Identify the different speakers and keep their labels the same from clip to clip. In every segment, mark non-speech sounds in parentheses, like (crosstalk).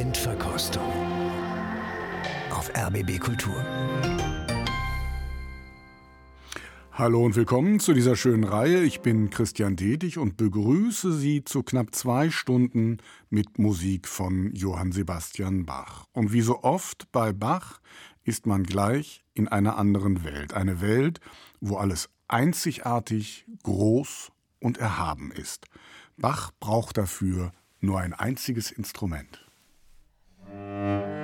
Speaker 1: Blindverkostung auf RBB Kultur.
Speaker 2: Hallo und willkommen zu dieser schönen Reihe. Ich bin Christian Dedig und begrüße Sie zu knapp zwei Stunden mit Musik von Johann Sebastian Bach. Und wie so oft bei Bach ist man gleich in einer anderen Welt. Eine Welt, wo alles einzigartig, groß und erhaben ist. Bach braucht dafür nur ein einziges Instrument. Música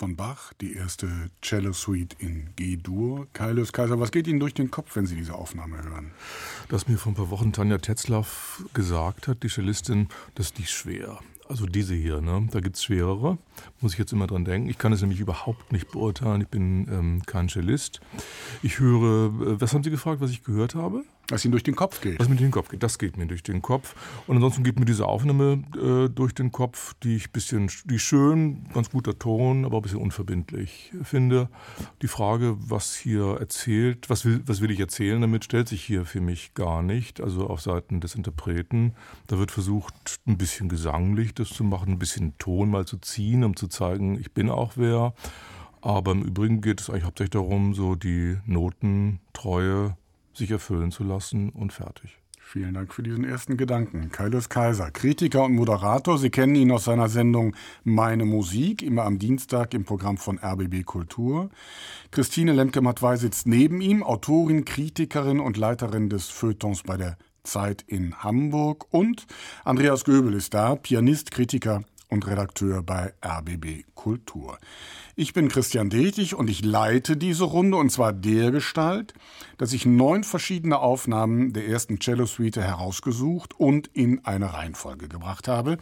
Speaker 2: von Bach, die erste Cello Suite in G-Dur. Kaius Kaiser, was geht Ihnen durch den Kopf, wenn Sie diese Aufnahme hören?
Speaker 3: Dass mir vor ein paar Wochen Tanja Tetzlaff gesagt hat, die Cellistin, das ist nicht schwer. Also diese hier, ne? da gibt es schwerere, muss ich jetzt immer dran denken. Ich kann es nämlich überhaupt nicht beurteilen, ich bin ähm, kein Cellist. Ich höre, äh, was haben Sie gefragt, was ich gehört habe?
Speaker 2: Was Ihnen durch den Kopf geht.
Speaker 3: Was mir durch den Kopf geht, das geht mir durch den Kopf. Und ansonsten geht mir diese Aufnahme äh, durch den Kopf, die ich bisschen, die schön, ganz guter Ton, aber ein bisschen unverbindlich finde. Die Frage, was hier erzählt, was will, was will ich erzählen damit, stellt sich hier für mich gar nicht. Also auf Seiten des Interpreten. Da wird versucht, ein bisschen gesanglich das zu machen, ein bisschen Ton mal zu ziehen, um zu zeigen, ich bin auch wer. Aber im Übrigen geht es eigentlich hauptsächlich darum, so die Notentreue sich erfüllen zu lassen und fertig.
Speaker 2: Vielen Dank für diesen ersten Gedanken. Kaius Kaiser, Kritiker und Moderator. Sie kennen ihn aus seiner Sendung Meine Musik, immer am Dienstag im Programm von RBB Kultur. Christine Lemke-Matwei sitzt neben ihm, Autorin, Kritikerin und Leiterin des Feuilletons bei der Zeit in Hamburg. Und Andreas Göbel ist da, Pianist, Kritiker und Redakteur bei RBB Kultur. Ich bin Christian Detig und ich leite diese Runde und zwar der Gestalt, dass ich neun verschiedene Aufnahmen der ersten Cello Suite herausgesucht und in eine Reihenfolge gebracht habe.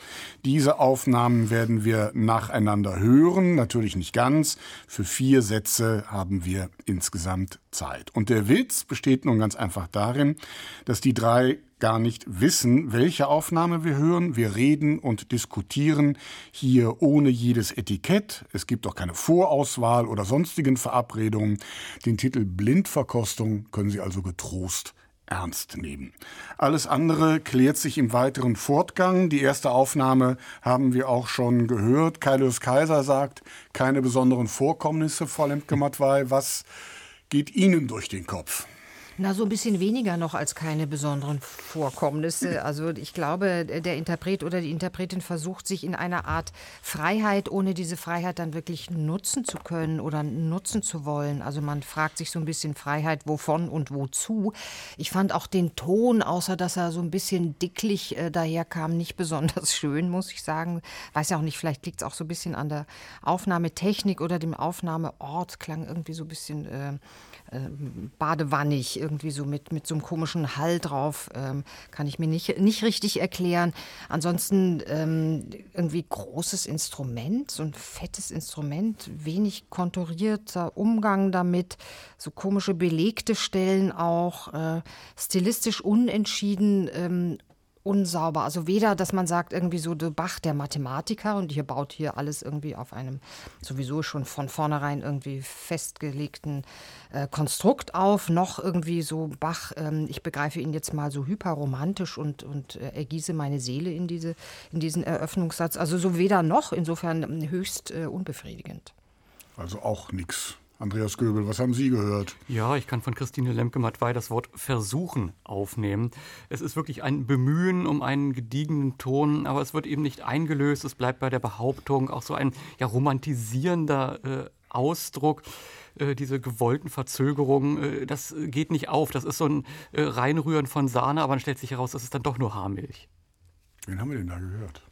Speaker 2: Diese Aufnahmen werden wir nacheinander hören, natürlich nicht ganz. Für vier Sätze haben wir insgesamt Zeit. Und der Witz besteht nun ganz einfach darin, dass die drei gar nicht wissen, welche Aufnahme wir hören. Wir reden und diskutieren hier ohne jedes Etikett. Es gibt auch keine Vorauswahl oder sonstigen Verabredungen. Den Titel Blindverkostung können Sie also getrost ernst nehmen. Alles andere klärt sich im weiteren Fortgang. Die erste Aufnahme haben wir auch schon gehört. Kaius Kaiser sagt, keine besonderen Vorkommnisse, Frau Lemke-Matwei. Was geht Ihnen durch den Kopf?
Speaker 4: Na, so ein bisschen weniger noch als keine besonderen Vorkommnisse. (laughs) Also ich glaube, der Interpret oder die Interpretin versucht sich in einer Art Freiheit, ohne diese Freiheit dann wirklich nutzen zu können oder nutzen zu wollen. Also man fragt sich so ein bisschen Freiheit, wovon und wozu. Ich fand auch den Ton, außer dass er so ein bisschen dicklich äh, daherkam, nicht besonders (laughs) schön, muss ich sagen. Weiß ja auch nicht, vielleicht liegt es auch so ein bisschen an der Aufnahmetechnik oder dem Aufnahmeort. Klang irgendwie so ein bisschen äh, äh, badewannig, irgendwie so mit, mit so einem komischen Hall drauf. Ähm, kann ich mir nicht, nicht richtig erklären. Ansonsten ähm, irgendwie großes Instrument, so ein fettes Instrument, wenig konturierter Umgang damit, so komische belegte Stellen auch, äh, stilistisch unentschieden ähm, unsauber. Also weder, dass man sagt, irgendwie so de Bach, der Mathematiker, und hier baut hier alles irgendwie auf einem sowieso schon von vornherein irgendwie festgelegten äh, Konstrukt auf, noch irgendwie so Bach, ähm, ich begreife ihn jetzt mal so hyperromantisch und, und äh, ergieße meine Seele in, diese, in diesen Eröffnungssatz. Also so weder noch, insofern höchst äh, unbefriedigend.
Speaker 2: Also auch nichts. Andreas Göbel, was haben Sie gehört?
Speaker 5: Ja, ich kann von Christine Lemke-Matwei das Wort versuchen aufnehmen. Es ist wirklich ein Bemühen um einen gediegenen Ton, aber es wird eben nicht eingelöst. Es bleibt bei der Behauptung auch so ein ja, romantisierender äh, Ausdruck äh, diese gewollten Verzögerungen, äh, das geht nicht auf. Das ist so ein äh, Reinrühren von Sahne, aber dann stellt sich heraus, das ist dann doch nur Haarmilch.
Speaker 2: Wen haben wir denn da gehört?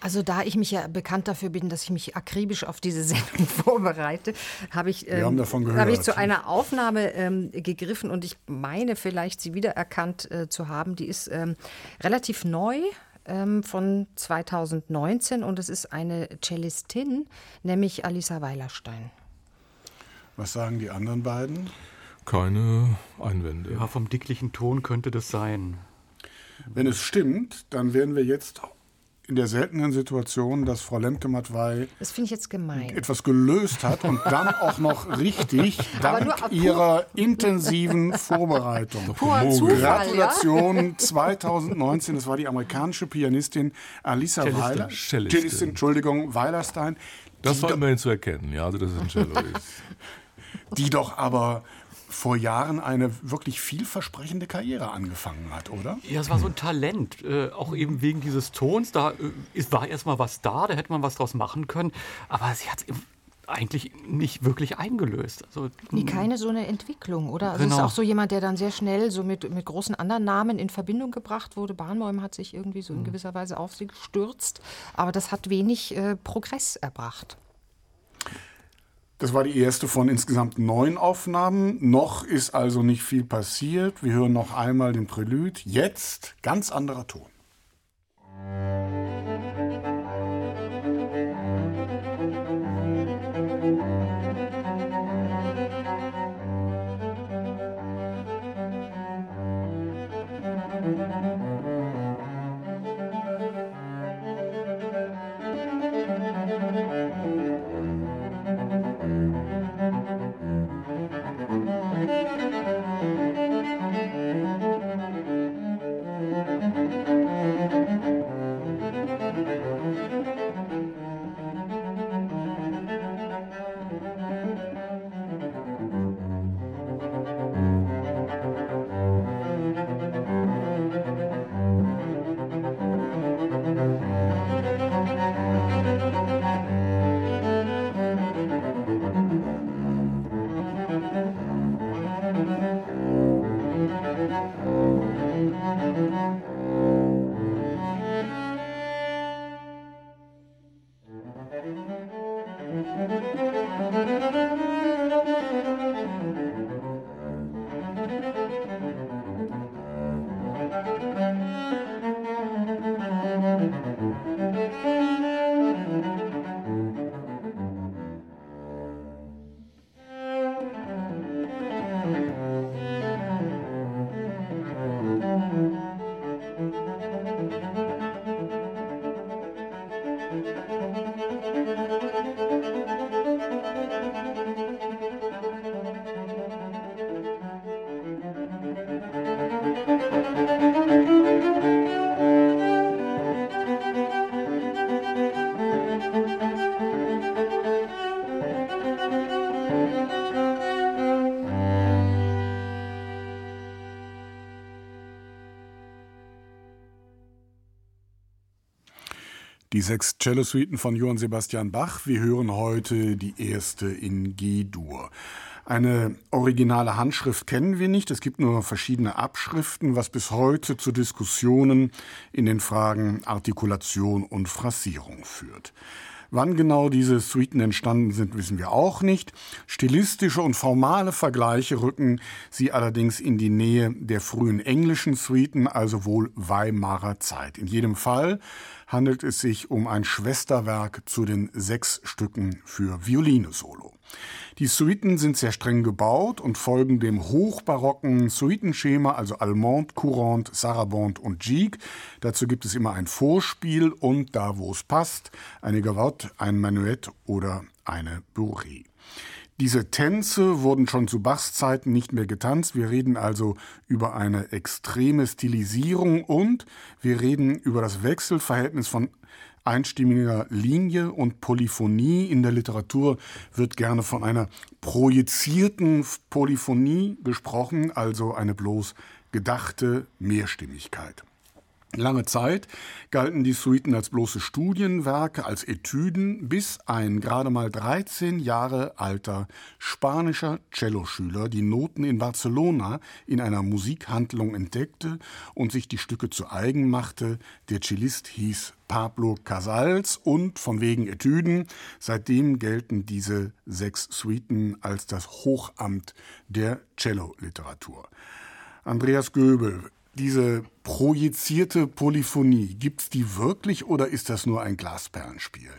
Speaker 4: Also da ich mich ja bekannt dafür bin, dass ich mich akribisch auf diese (laughs) Sendung vorbereite, habe ich, ähm, habe ich zu einer Aufnahme ähm, gegriffen und ich meine vielleicht sie wiedererkannt äh, zu haben. Die ist ähm, relativ neu ähm, von 2019 und es ist eine Cellistin, nämlich Alisa Weilerstein.
Speaker 2: Was sagen die anderen beiden?
Speaker 3: Keine Einwände.
Speaker 5: Ja, vom dicklichen Ton könnte das sein.
Speaker 2: Wenn es stimmt, dann werden wir jetzt in der seltenen Situation, dass Frau Lemke-Matwei etwas gelöst hat und dann auch noch richtig (laughs) dank ihrer intensiven Vorbereitung. (laughs)
Speaker 4: Zufall,
Speaker 2: Gratulation ja? 2019, das war die amerikanische Pianistin Alisa Weiler, Cellistin, Entschuldigung, Weilerstein.
Speaker 3: Das war immerhin zu erkennen, ja, also dass es ein Cello (laughs) ist.
Speaker 2: Die doch aber vor Jahren eine wirklich vielversprechende Karriere angefangen hat, oder?
Speaker 5: Ja, es war so ein Talent, äh, auch eben wegen dieses Tons. Da äh, war erstmal was da, da hätte man was draus machen können, aber sie hat es eigentlich nicht wirklich eingelöst. Also,
Speaker 4: nee, keine so eine Entwicklung, oder? Also genau. ist auch so jemand, der dann sehr schnell so mit, mit großen anderen Namen in Verbindung gebracht wurde. Bahnbäum hat sich irgendwie so in hm. gewisser Weise auf sie gestürzt, aber das hat wenig äh, Progress erbracht.
Speaker 2: Das war die erste von insgesamt neun Aufnahmen. Noch ist also nicht viel passiert. Wir hören noch einmal den Prälude. Jetzt ganz anderer Ton. Die sechs Cello-Suiten von Johann Sebastian Bach. Wir hören heute die erste in G-Dur. Eine originale Handschrift kennen wir nicht. Es gibt nur verschiedene Abschriften, was bis heute zu Diskussionen in den Fragen Artikulation und Phrasierung führt. Wann genau diese Suiten entstanden sind, wissen wir auch nicht. Stilistische und formale Vergleiche rücken sie allerdings in die Nähe der frühen englischen Suiten, also wohl Weimarer Zeit. In jedem Fall handelt es sich um ein Schwesterwerk zu den sechs Stücken für Violine Solo. Die Suiten sind sehr streng gebaut und folgen dem hochbarocken Suitenschema, also Allemande, Courante, Sarabande und Gigue. Dazu gibt es immer ein Vorspiel und da, wo es passt, eine Gavotte, ein Manuett oder eine Bourrée. Diese Tänze wurden schon zu Bachs Zeiten nicht mehr getanzt. Wir reden also über eine extreme Stilisierung und wir reden über das Wechselverhältnis von einstimmiger Linie und Polyphonie. In der Literatur wird gerne von einer projizierten Polyphonie gesprochen, also eine bloß gedachte Mehrstimmigkeit. Lange Zeit galten die Suiten als bloße Studienwerke, als Etüden, bis ein gerade mal 13 Jahre alter spanischer Celloschüler die Noten in Barcelona in einer Musikhandlung entdeckte und sich die Stücke zu eigen machte. Der Cellist hieß Pablo Casals und von wegen Etüden. Seitdem gelten diese sechs Suiten als das Hochamt der Celloliteratur. Andreas Göbel, diese projizierte Polyphonie, gibt es die wirklich oder ist das nur ein Glasperlenspiel?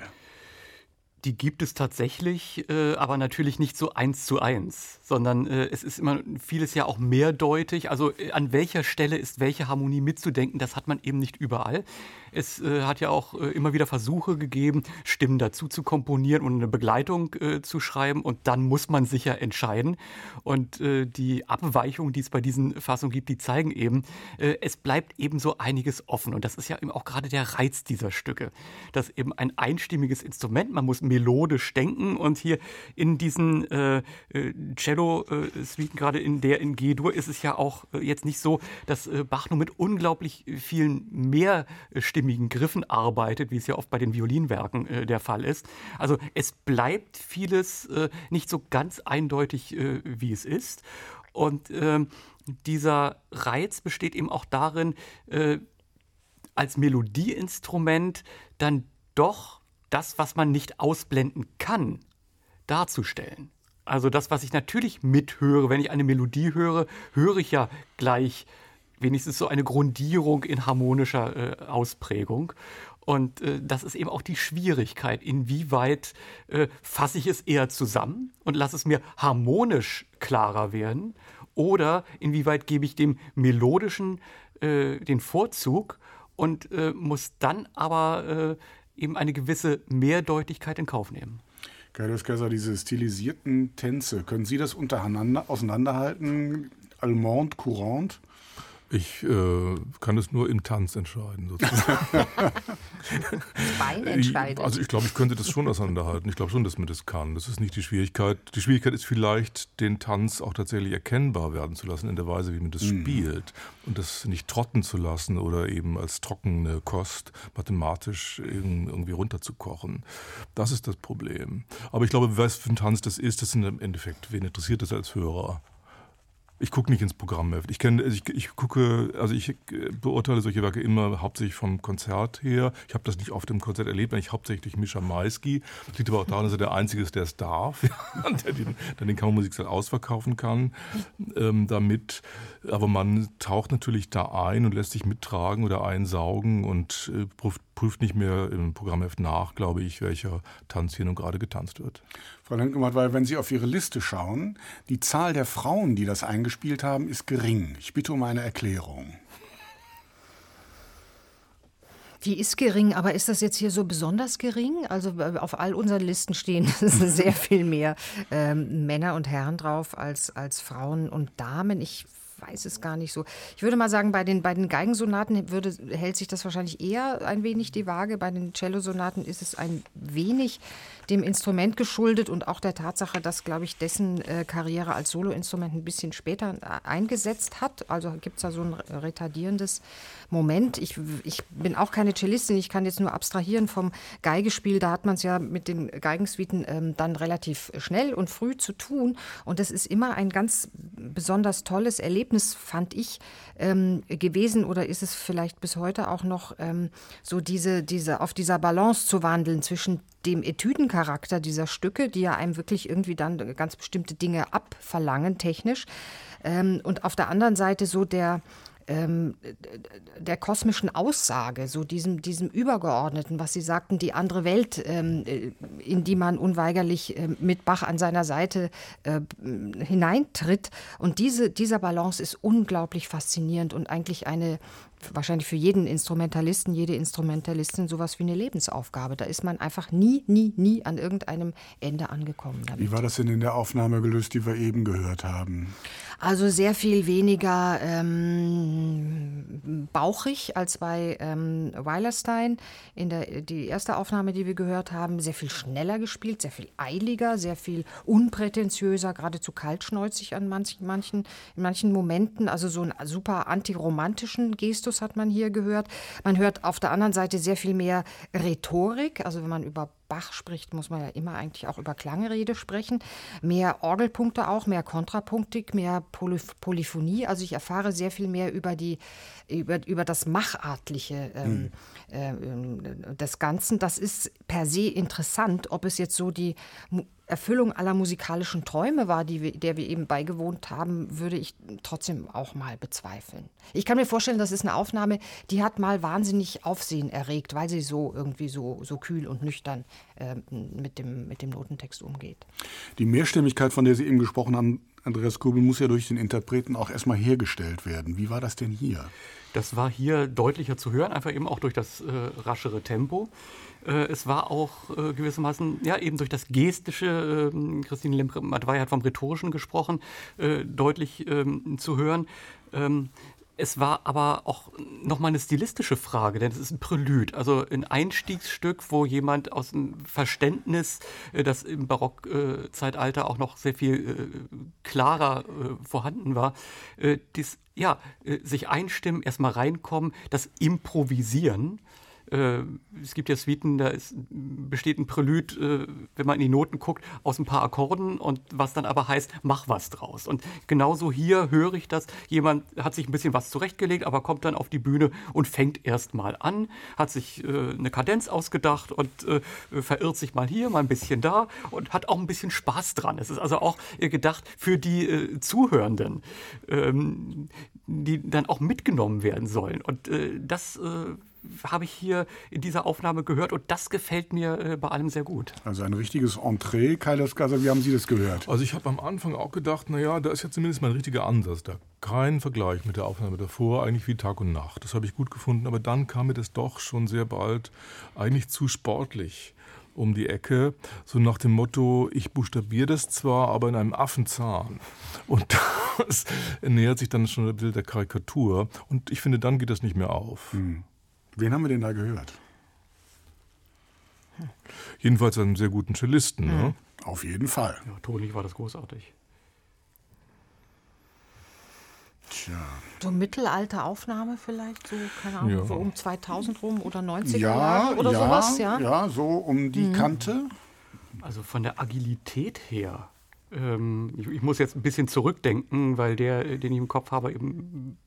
Speaker 5: Die gibt es tatsächlich, äh, aber natürlich nicht so eins zu eins, sondern äh, es ist immer vieles ja auch mehrdeutig. Also äh, an welcher Stelle ist welche Harmonie mitzudenken, das hat man eben nicht überall. Es äh, hat ja auch äh, immer wieder Versuche gegeben, Stimmen dazu zu komponieren und eine Begleitung äh, zu schreiben. Und dann muss man sicher entscheiden. Und äh, die Abweichungen, die es bei diesen Fassungen gibt, die zeigen eben, äh, es bleibt eben so einiges offen. Und das ist ja eben auch gerade der Reiz dieser Stücke. Dass eben ein einstimmiges Instrument, man muss melodisch denken. Und hier in diesen äh, Cello-Suiten, gerade in der in G-Dur, ist es ja auch jetzt nicht so, dass Bach nur mit unglaublich vielen mehr Stimmen einstimmigen Griffen arbeitet, wie es ja oft bei den Violinwerken äh, der Fall ist. Also es bleibt vieles äh, nicht so ganz eindeutig, äh, wie es ist. Und ähm, dieser Reiz besteht eben auch darin, äh, als Melodieinstrument dann doch das, was man nicht ausblenden kann, darzustellen. Also das, was ich natürlich mithöre, wenn ich eine Melodie höre, höre ich ja gleich wenigstens so eine Grundierung in harmonischer äh, Ausprägung. Und äh, das ist eben auch die Schwierigkeit, inwieweit äh, fasse ich es eher zusammen und lasse es mir harmonisch klarer werden oder inwieweit gebe ich dem melodischen äh, den Vorzug und äh, muss dann aber äh, eben eine gewisse Mehrdeutigkeit in Kauf nehmen.
Speaker 2: Carlos Kaiser, diese stilisierten Tänze, können Sie das untereinander auseinanderhalten? Allemande, Courante?
Speaker 3: Ich äh, kann es nur im Tanz entscheiden, sozusagen. (laughs)
Speaker 4: Bein entscheidet.
Speaker 3: Also ich glaube, ich könnte das schon auseinanderhalten. Ich glaube schon, dass man das kann. Das ist nicht die Schwierigkeit. Die Schwierigkeit ist vielleicht, den Tanz auch tatsächlich erkennbar werden zu lassen in der Weise, wie man das mhm. spielt. Und das nicht trotten zu lassen oder eben als trockene Kost mathematisch irgendwie runterzukochen. Das ist das Problem. Aber ich glaube, was für ein Tanz das ist, das sind im Endeffekt, wen interessiert das als Hörer? Ich gucke nicht ins Programmheft. Ich kenne, ich, ich gucke, also ich beurteile solche Werke immer hauptsächlich vom Konzert her. Ich habe das nicht oft im Konzert erlebt, weil ich hauptsächlich Mischa Maisky. Das liegt aber auch daran, dass er der Einzige ist, der es darf, (laughs) der den, der den Kammermusiksaal ausverkaufen kann. Ähm, damit, aber man taucht natürlich da ein und lässt sich mittragen oder einsaugen und äh, prüft nicht mehr im Programmheft nach, glaube ich, welcher Tanz hier nun gerade getanzt wird.
Speaker 2: Frau Lenkemann, weil wenn Sie auf Ihre Liste schauen, die Zahl der Frauen, die das eingespielt haben, ist gering. Ich bitte um eine Erklärung.
Speaker 4: Die ist gering, aber ist das jetzt hier so besonders gering? Also äh, auf all unseren Listen stehen (laughs) sehr viel mehr ähm, Männer und Herren drauf als, als Frauen und Damen. Ich weiß es gar nicht so. Ich würde mal sagen, bei den, bei den Geigensonaten würde, hält sich das wahrscheinlich eher ein wenig die Waage. Bei den Cellosonaten ist es ein wenig dem Instrument geschuldet und auch der Tatsache, dass, glaube ich, dessen äh, Karriere als Soloinstrument ein bisschen später äh, eingesetzt hat. Also gibt es da so ein retardierendes Moment. Ich, ich bin auch keine Cellistin, ich kann jetzt nur abstrahieren vom Geigespiel. Da hat man es ja mit den Geigensuiten ähm, dann relativ schnell und früh zu tun. Und das ist immer ein ganz besonders tolles Erlebnis, fand ich, ähm, gewesen oder ist es vielleicht bis heute auch noch ähm, so diese, diese, auf dieser Balance zu wandeln zwischen dem Etüdencharakter dieser Stücke, die ja einem wirklich irgendwie dann ganz bestimmte Dinge abverlangen, technisch. Ähm, und auf der anderen Seite so der, ähm, der kosmischen Aussage, so diesem, diesem Übergeordneten, was Sie sagten, die andere Welt, ähm, äh, in die man unweigerlich äh, mit Bach an seiner Seite äh, hineintritt. Und diese, dieser Balance ist unglaublich faszinierend und eigentlich eine, wahrscheinlich für jeden Instrumentalisten, jede Instrumentalistin sowas wie eine Lebensaufgabe. Da ist man einfach nie, nie, nie an irgendeinem Ende angekommen.
Speaker 2: Damit. Wie war das denn in der Aufnahme gelöst, die wir eben gehört haben?
Speaker 4: Also sehr viel weniger ähm, bauchig als bei ähm, Weilerstein. In der die erste Aufnahme, die wir gehört haben, sehr viel schneller gespielt, sehr viel eiliger, sehr viel unprätentiöser, geradezu kaltschnäuzig an manchen, manchen, in manchen Momenten. Also so einen super antiromantischen Gestus hat man hier gehört. Man hört auf der anderen Seite sehr viel mehr Rhetorik. Also wenn man über Bach spricht, muss man ja immer eigentlich auch über Klangrede sprechen. Mehr Orgelpunkte auch, mehr Kontrapunktik, mehr Polyph Polyphonie. Also ich erfahre sehr viel mehr über, die, über, über das Machartliche ähm, mhm. äh, des Ganzen. Das ist per se interessant, ob es jetzt so die Erfüllung aller musikalischen Träume war, die wir, der wir eben beigewohnt haben, würde ich trotzdem auch mal bezweifeln. Ich kann mir vorstellen, das ist eine Aufnahme, die hat mal wahnsinnig Aufsehen erregt, weil sie so irgendwie so, so kühl und nüchtern äh, mit, dem, mit dem Notentext umgeht.
Speaker 2: Die Mehrstimmigkeit, von der Sie eben gesprochen haben, Andreas Kubel, muss ja durch den Interpreten auch erstmal hergestellt werden. Wie war das denn hier?
Speaker 5: Das war hier deutlicher zu hören, einfach eben auch durch das äh, raschere Tempo. Äh, es war auch äh, gewissermaßen, ja, eben durch das Gestische, äh, Christine Lemke-Madwey hat vom Rhetorischen gesprochen, äh, deutlich ähm, zu hören. Ähm, es war aber auch nochmal eine stilistische Frage, denn es ist ein Prälud, also ein Einstiegsstück, wo jemand aus dem Verständnis, das im Barockzeitalter auch noch sehr viel klarer vorhanden war, dies, ja, sich einstimmen, erstmal reinkommen, das Improvisieren es gibt ja Suiten, da ist, besteht ein Prälud, äh, wenn man in die Noten guckt, aus ein paar Akkorden und was dann aber heißt, mach was draus. Und genauso hier höre ich das, jemand hat sich ein bisschen was zurechtgelegt, aber kommt dann auf die Bühne und fängt erst mal an, hat sich äh, eine Kadenz ausgedacht und äh, verirrt sich mal hier, mal ein bisschen da und hat auch ein bisschen Spaß dran. Es ist also auch äh, gedacht für die äh, Zuhörenden, ähm, die dann auch mitgenommen werden sollen. Und das habe ich hier in dieser Aufnahme gehört und das gefällt mir äh, bei allem sehr gut.
Speaker 2: Also ein richtiges Entree, Kailas Gaza, wie haben Sie das gehört?
Speaker 3: Also ich habe am Anfang auch gedacht, naja, da ist ja zumindest mal ein richtiger Ansatz da. Kein Vergleich mit der Aufnahme davor, eigentlich wie Tag und Nacht. Das habe ich gut gefunden, aber dann kam mir das doch schon sehr bald eigentlich zu sportlich um die Ecke, so nach dem Motto, ich buchstabiere das zwar, aber in einem Affenzahn. Und (laughs) das nähert sich dann schon ein bisschen der Karikatur. Und ich finde, dann geht das nicht mehr auf. Hm.
Speaker 2: Wen haben wir denn da gehört?
Speaker 3: Jedenfalls einen sehr guten Cellisten. Ne? Mhm.
Speaker 2: Auf jeden Fall.
Speaker 5: Ja, tonlich war das großartig.
Speaker 4: Tja. So Mittelalteraufnahme vielleicht, so, keine Ahnung, ja. so um 2000 rum oder 90er
Speaker 2: ja,
Speaker 4: Jahre oder
Speaker 2: ja,
Speaker 4: sowas,
Speaker 2: ja? Ja, so um die mhm. Kante.
Speaker 5: Also von der Agilität her ähm, ich, ich, muss jetzt ein bisschen zurückdenken, weil der, den ich im Kopf habe, eben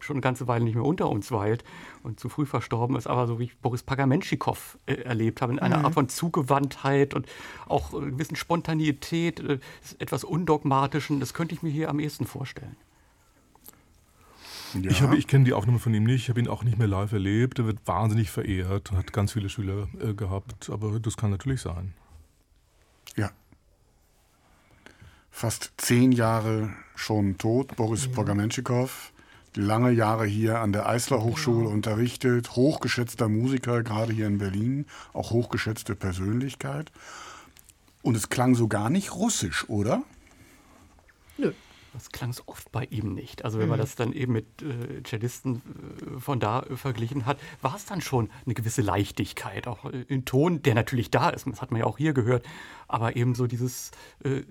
Speaker 5: schon eine ganze Weile nicht mehr unter uns weilt und zu früh verstorben ist, aber so wie ich Boris Pagamenschikow äh, erlebt habe, in einer mhm. Art von Zugewandtheit und auch äh, gewissen Spontanität, äh, etwas Undogmatischen, das könnte ich mir hier am ehesten vorstellen.
Speaker 3: Ja. Ich, ich kenne die Aufnahme von ihm nicht, ich habe ihn auch nicht mehr live erlebt. Er wird wahnsinnig verehrt hat ganz viele Schüler äh, gehabt, aber das kann natürlich sein.
Speaker 2: Ja, fast zehn Jahre schon tot, Boris mhm. Pogamenschikow. Lange Jahre hier an der Eisler Hochschule ja. unterrichtet, hochgeschätzter Musiker, gerade hier in Berlin, auch hochgeschätzte Persönlichkeit. Und es klang so gar nicht russisch, oder?
Speaker 4: Nö.
Speaker 5: Das klang so oft bei ihm nicht. Also wenn man mhm. das dann eben mit äh, Cellisten äh, von da äh, verglichen hat, war es dann schon eine gewisse Leichtigkeit, auch äh, im Ton, der natürlich da ist. Das hat man ja auch hier gehört. Aber eben so dieses äh,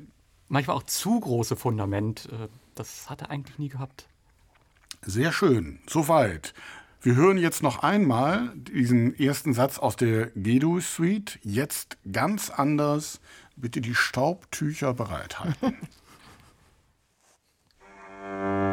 Speaker 5: manchmal auch zu große Fundament, äh, das hat er eigentlich nie gehabt.
Speaker 2: Sehr schön. Soweit. Wir hören jetzt noch einmal diesen ersten Satz aus der Gedu Suite. Jetzt ganz anders. Bitte die Staubtücher bereithalten. (laughs)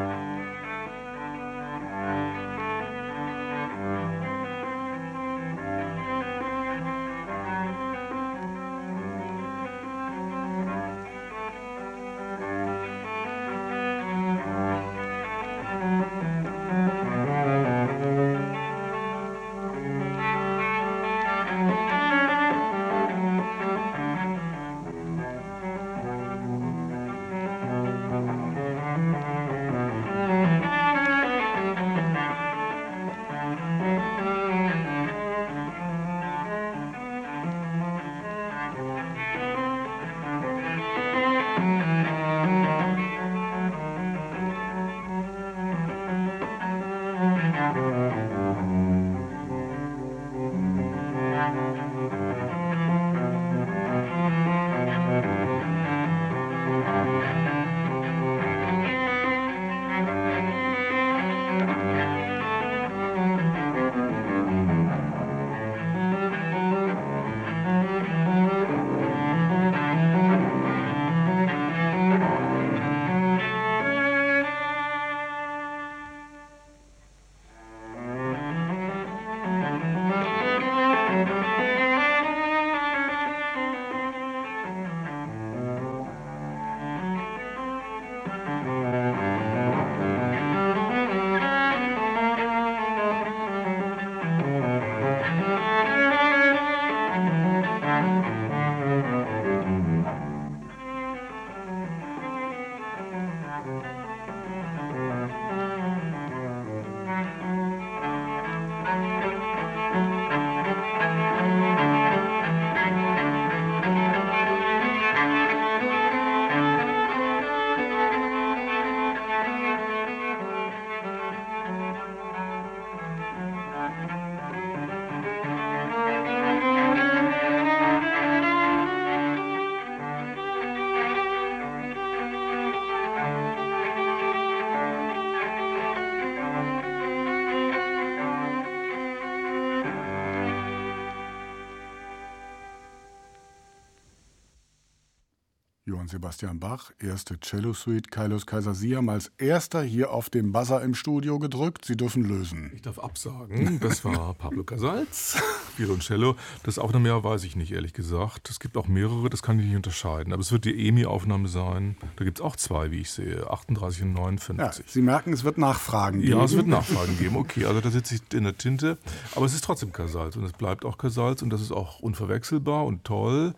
Speaker 2: Sebastian Bach, erste Cello-Suite, Kailos Kaiser Sie haben als erster hier auf dem Buzzer im Studio gedrückt. Sie dürfen lösen.
Speaker 3: Ich darf absagen. Das war (laughs) Pablo Casals, Violoncello. Das Aufnahme weiß ich nicht, ehrlich gesagt. Es gibt auch mehrere, das kann ich nicht unterscheiden. Aber es wird die EMI-Aufnahme sein. Da gibt es auch zwei, wie ich sehe, 38 und 59.
Speaker 2: Ja, Sie merken, es wird Nachfragen geben.
Speaker 3: Ja, es wird Nachfragen (laughs) geben. Okay, also da sitze ich in der Tinte. Aber es ist trotzdem Casals und es bleibt auch Casals und das ist auch unverwechselbar und toll.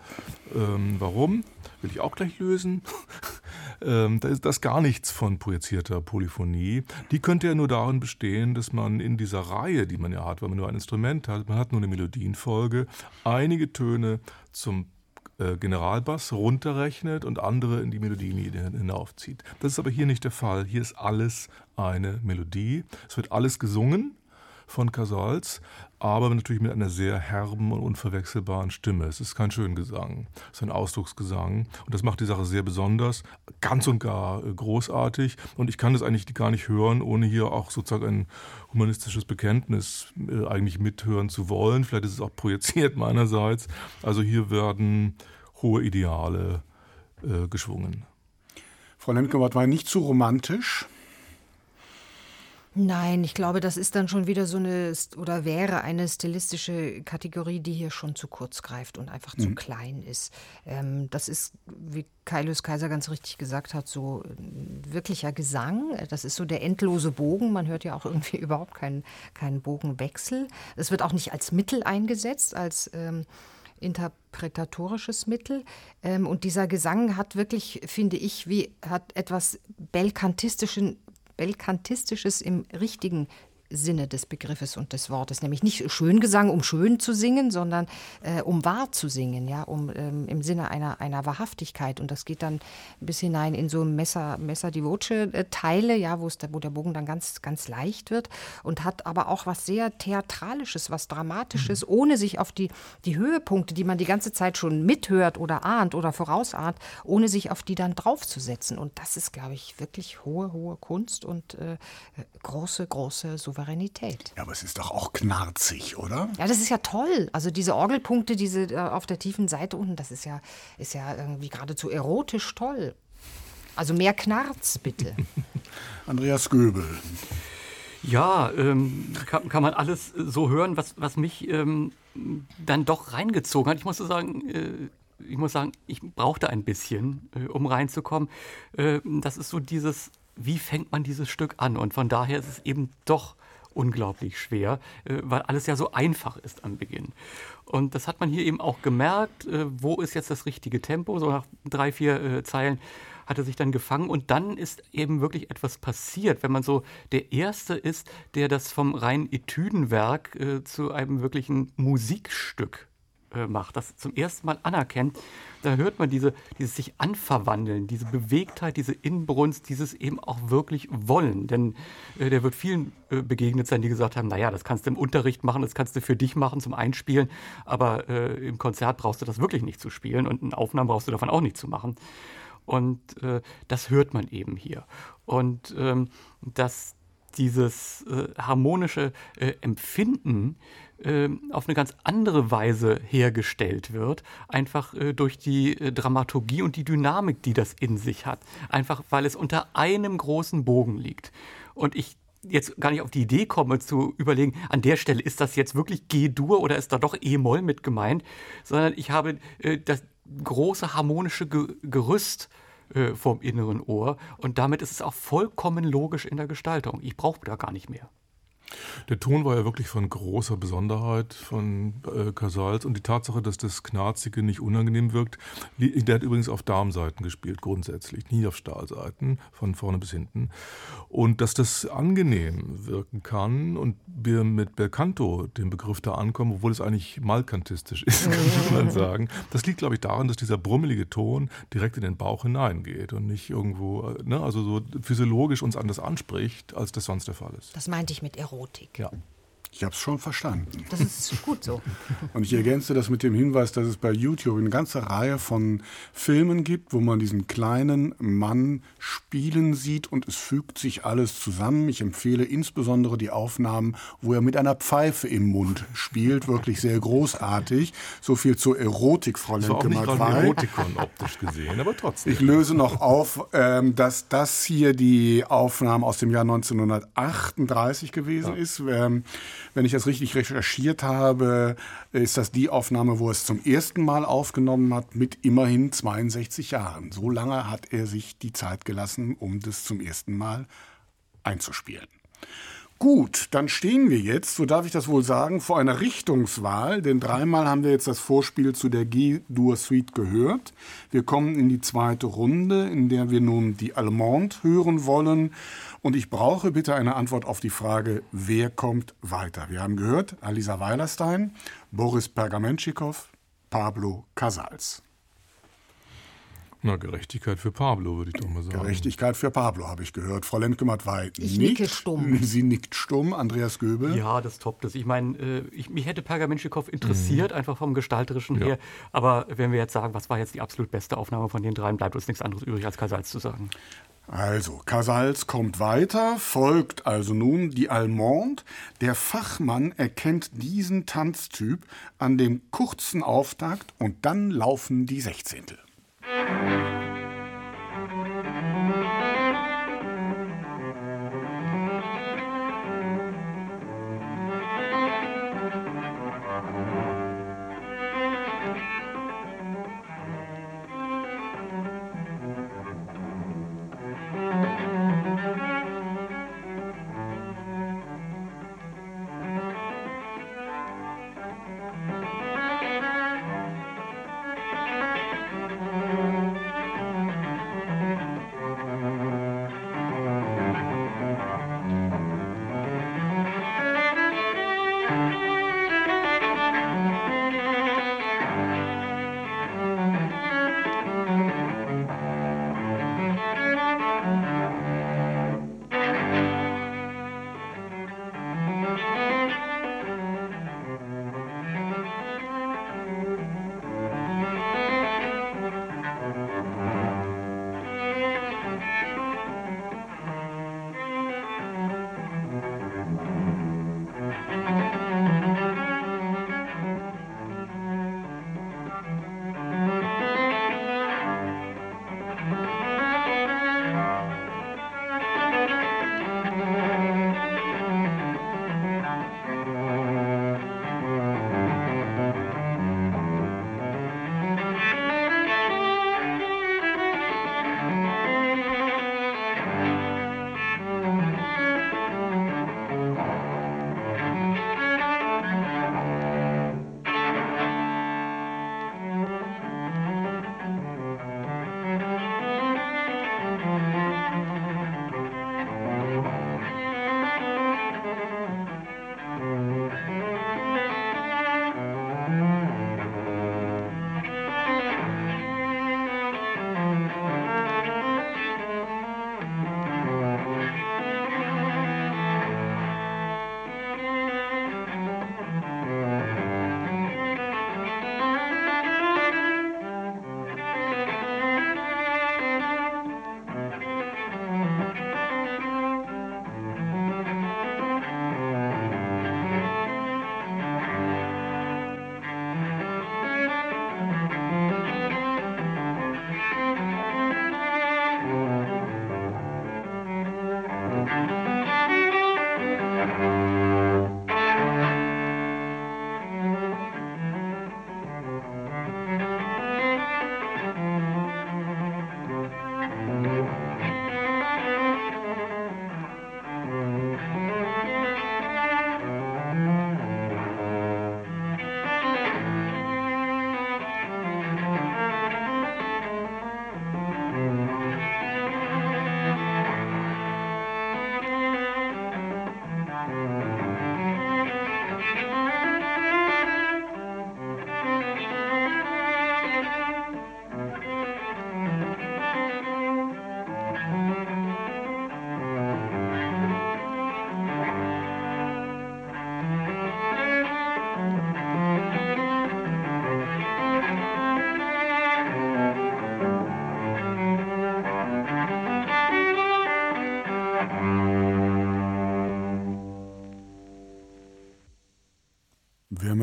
Speaker 3: Ähm, warum? Will ich auch gleich lösen. (laughs) ähm, da ist das gar nichts von projizierter Polyphonie. Die könnte ja nur darin bestehen, dass man in dieser Reihe, die man ja hat, weil man nur ein Instrument hat, man hat nur eine Melodienfolge, einige Töne zum äh, Generalbass runterrechnet und andere in die Melodienlinie hinaufzieht. Das ist aber hier nicht der Fall. Hier ist alles eine Melodie. Es wird alles gesungen von Casals, aber natürlich mit einer sehr herben und unverwechselbaren Stimme. Es ist kein Schöngesang, es ist ein Ausdrucksgesang und das macht die Sache sehr besonders, ganz und gar äh, großartig und ich kann das eigentlich gar nicht hören, ohne hier auch sozusagen ein humanistisches Bekenntnis äh, eigentlich mithören zu wollen. Vielleicht ist es auch projiziert (laughs) meinerseits. Also hier werden hohe Ideale äh, geschwungen.
Speaker 2: Frau Lemke war nicht zu romantisch.
Speaker 4: Nein, ich glaube, das ist dann schon wieder so eine oder wäre eine stilistische Kategorie, die hier schon zu kurz greift und einfach mhm. zu klein ist. Ähm, das ist, wie Kaius Kaiser ganz richtig gesagt hat, so wirklicher Gesang. Das ist so der endlose Bogen. Man hört ja auch irgendwie (laughs) überhaupt keinen, keinen Bogenwechsel. Es wird auch nicht als Mittel eingesetzt, als ähm, interpretatorisches Mittel. Ähm, und dieser Gesang hat wirklich, finde ich, wie hat etwas belkantistisches belkantistisches im richtigen Sinne des Begriffes und des Wortes, nämlich nicht Schöngesang, um schön zu singen, sondern äh, um wahr zu singen, ja, um ähm, im Sinne einer, einer Wahrhaftigkeit. Und das geht dann bis hinein in so Messer, Messer die Voce-Teile, ja, wo, es da, wo der Bogen dann ganz, ganz leicht wird und hat aber auch was sehr Theatralisches, was Dramatisches, mhm. ohne sich auf die, die Höhepunkte, die man die ganze Zeit schon mithört oder ahnt oder vorausahnt, ohne sich auf die dann draufzusetzen. Und das ist, glaube ich, wirklich hohe, hohe Kunst und äh, große, große Souveränität.
Speaker 2: Ja, aber es ist doch auch knarzig, oder?
Speaker 4: Ja, das ist ja toll. Also diese Orgelpunkte, diese äh, auf der tiefen Seite unten, das ist ja, ist ja irgendwie geradezu erotisch toll. Also mehr Knarz, bitte. (laughs)
Speaker 2: Andreas Göbel.
Speaker 5: Ja, ähm, kann, kann, man alles so hören, was, was mich ähm, dann doch reingezogen hat. Ich muss sagen, äh, ich muss sagen, ich brauchte ein bisschen, äh, um reinzukommen. Äh, das ist so dieses, wie fängt man dieses Stück an? Und von daher ist es eben doch unglaublich schwer, äh, weil alles ja so einfach ist am Beginn. Und das hat man hier eben auch gemerkt, äh, wo ist jetzt das richtige Tempo, so nach drei, vier äh, Zeilen hat er sich dann gefangen. Und dann ist eben wirklich etwas passiert, wenn man so der Erste ist, der das vom reinen Etüdenwerk äh, zu einem wirklichen Musikstück äh, macht, das zum ersten Mal anerkennt, da hört man diese, dieses sich anverwandeln, diese Bewegtheit, diese Inbrunst, dieses eben auch wirklich wollen. Denn äh, der wird vielen äh, begegnet sein, die gesagt haben, naja, das kannst du im Unterricht machen, das kannst du für dich machen zum Einspielen, aber äh, im Konzert brauchst du das wirklich nicht zu spielen und in Aufnahmen brauchst du davon auch nicht zu machen. Und äh, das hört man eben hier. Und ähm, dass dieses äh, harmonische Empfinden auf eine ganz andere Weise hergestellt wird, einfach äh, durch die äh, Dramaturgie und die Dynamik, die das in sich hat. Einfach weil es unter einem großen Bogen liegt. Und ich jetzt gar nicht auf die Idee komme zu überlegen, an der Stelle ist das jetzt wirklich G-Dur oder ist da doch E-Moll mit gemeint, sondern ich habe äh, das große harmonische Ge Gerüst vom inneren Ohr und damit ist es auch vollkommen logisch in der Gestaltung. Ich brauche da gar nicht mehr.
Speaker 3: Der Ton war ja wirklich von großer Besonderheit von äh, Casals und die Tatsache, dass das Knarzige nicht unangenehm wirkt. Der hat übrigens auf Darmseiten gespielt, grundsätzlich, nie auf Stahlseiten, von vorne bis hinten. Und dass das angenehm wirken kann und wir mit Belcanto den Begriff da ankommen, obwohl es eigentlich malkantistisch ist, (laughs) muss man sagen. Das liegt, glaube ich, daran, dass dieser brummelige Ton direkt in den Bauch hineingeht und nicht irgendwo, äh, ne, also so physiologisch uns anders anspricht, als das sonst der Fall ist.
Speaker 4: Das meinte ich mit Erotik. Erotik.
Speaker 2: Ja. Ich habe es schon verstanden.
Speaker 4: Das ist gut so. (laughs)
Speaker 2: Und ich ergänze das mit dem Hinweis, dass es bei YouTube eine ganze Reihe von Filmen gibt, wo man diesen kleinen Mann spielen sieht und es fügt sich alles zusammen. Ich empfehle insbesondere die Aufnahmen, wo er mit einer Pfeife im Mund spielt. Wirklich sehr großartig. So viel zur Erotik, Frau Lemke
Speaker 3: Matwei. Erotikon optisch gesehen, aber trotzdem.
Speaker 2: Ich löse noch auf, ähm, dass das hier die Aufnahme aus dem Jahr 1938 gewesen ja. ist. Wenn ich das richtig recherchiert habe, ist das die Aufnahme, wo er es zum ersten Mal aufgenommen hat, mit immerhin 62 Jahren. So lange hat er sich die Zeit gelassen, um das zum ersten Mal einzuspielen. Gut, dann stehen wir jetzt, so darf ich das wohl sagen, vor einer Richtungswahl, denn dreimal haben wir jetzt das Vorspiel zu der G-Dur-Suite gehört. Wir kommen in die zweite Runde, in der wir nun die Allemande hören wollen. Und ich brauche bitte eine Antwort auf die Frage, wer kommt weiter? Wir haben gehört, Alisa Weilerstein, Boris Pergamentschikow, Pablo Casals.
Speaker 3: Na, Gerechtigkeit für Pablo, würde ich doch mal sagen.
Speaker 2: Gerechtigkeit für Pablo, habe ich gehört. Frau Lemke-Mattwey
Speaker 4: Ich nicke stumm.
Speaker 2: Sie nickt stumm. Andreas Göbel?
Speaker 5: Ja, das toppt es. Ich meine, äh, ich, mich hätte Pergamentschikow interessiert, mhm. einfach vom Gestalterischen ja. her. Aber wenn wir jetzt sagen, was war jetzt die absolut beste Aufnahme von den dreien, bleibt uns nichts anderes übrig, als Casals zu sagen.
Speaker 2: Also, Casals kommt weiter, folgt also nun die Allemande. Der Fachmann erkennt diesen Tanztyp an dem kurzen Auftakt und dann laufen die Sechzehntel. Wer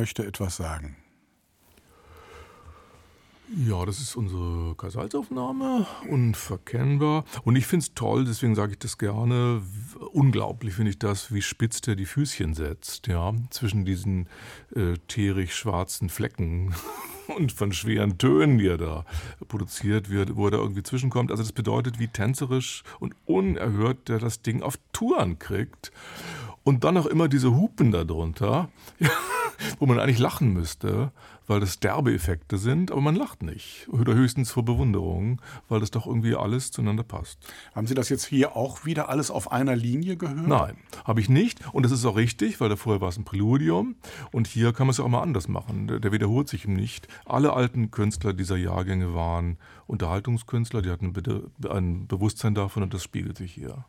Speaker 2: möchte etwas sagen?
Speaker 3: Ja, das ist unsere Kaisalsaufnahme, unverkennbar. Und ich finde es toll, deswegen sage ich das gerne. Unglaublich finde ich das, wie spitz der die Füßchen setzt, ja, zwischen diesen äh, teerig schwarzen Flecken (laughs) und von schweren Tönen, die er da produziert wird, wo er da irgendwie zwischenkommt. Also das bedeutet, wie tänzerisch und unerhört der das Ding auf Touren kriegt. Und dann auch immer diese Hupen darunter, (laughs) wo man eigentlich lachen müsste, weil das Derbe-Effekte sind, aber man lacht nicht. Oder höchstens vor Bewunderung, weil das doch irgendwie alles zueinander passt.
Speaker 2: Haben Sie das jetzt hier auch wieder alles auf einer Linie gehört?
Speaker 3: Nein, habe ich nicht. Und das ist auch richtig, weil da vorher war es ein Präludium. Und hier kann man es ja auch mal anders machen. Der, der wiederholt sich nicht. Alle alten Künstler dieser Jahrgänge waren Unterhaltungskünstler, die hatten ein Bewusstsein davon und das spiegelt sich hier.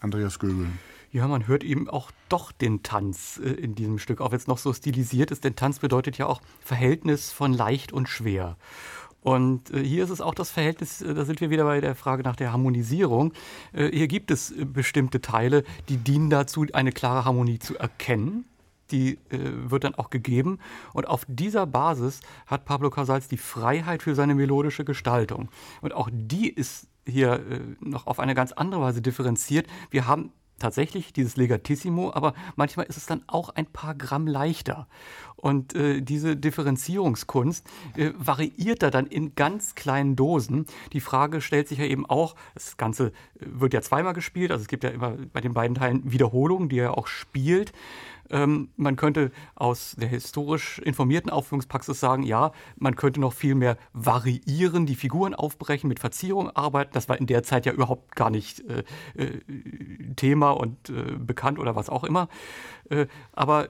Speaker 2: Andreas Göbel.
Speaker 5: Ja, man hört eben auch doch den Tanz äh, in diesem Stück, auch wenn es noch so stilisiert ist. Denn Tanz bedeutet ja auch Verhältnis von leicht und schwer. Und äh, hier ist es auch das Verhältnis, äh, da sind wir wieder bei der Frage nach der Harmonisierung. Äh, hier gibt es bestimmte Teile, die dienen dazu, eine klare Harmonie zu erkennen. Die wird dann auch gegeben. Und auf dieser Basis hat Pablo Casals die Freiheit für seine melodische Gestaltung. Und auch die ist hier noch auf eine ganz andere Weise differenziert. Wir haben tatsächlich dieses Legatissimo, aber manchmal ist es dann auch ein paar Gramm leichter. Und äh, diese Differenzierungskunst äh, variiert da dann in ganz kleinen Dosen. Die Frage stellt sich ja eben auch, das Ganze äh, wird ja zweimal gespielt, also es gibt ja immer bei den beiden Teilen Wiederholungen, die er auch spielt. Ähm, man könnte aus der historisch informierten Aufführungspraxis sagen, ja, man könnte noch viel mehr variieren, die Figuren aufbrechen, mit Verzierung arbeiten. Das war in der Zeit ja überhaupt gar nicht äh, äh, Thema und äh, bekannt oder was auch immer. Äh, aber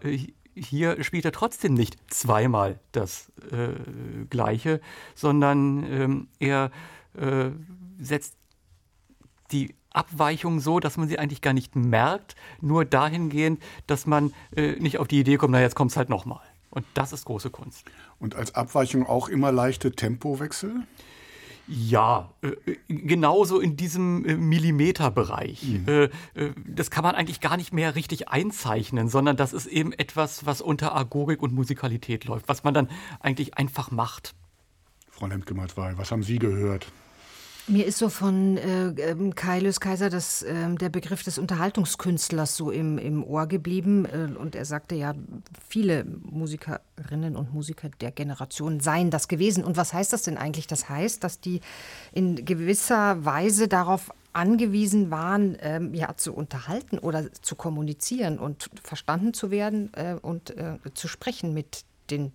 Speaker 5: hier spielt er trotzdem nicht zweimal das äh, Gleiche, sondern ähm, er äh, setzt die Abweichung so, dass man sie eigentlich gar nicht merkt, nur dahingehend, dass man äh, nicht auf die Idee kommt, na jetzt kommt es halt nochmal. Und das ist große Kunst.
Speaker 2: Und als Abweichung auch immer leichte Tempowechsel?
Speaker 5: Ja, äh, genauso in diesem äh, Millimeterbereich. Mhm. Äh, äh, das kann man eigentlich gar nicht mehr richtig einzeichnen, sondern das ist eben etwas, was unter Agorik und Musikalität läuft, was man dann eigentlich einfach macht.
Speaker 2: Frau Lemke-Matwei, was haben Sie gehört?
Speaker 4: Mir ist so von äh, ähm, Kai Lös Kaiser das, äh, der Begriff des Unterhaltungskünstlers so im, im Ohr geblieben. Äh, und er sagte ja, viele Musikerinnen und Musiker der Generation seien das gewesen. Und was heißt das denn eigentlich? Das heißt, dass die in gewisser Weise darauf angewiesen waren, ähm, ja, zu unterhalten oder zu kommunizieren und verstanden zu werden äh, und äh, zu sprechen mit den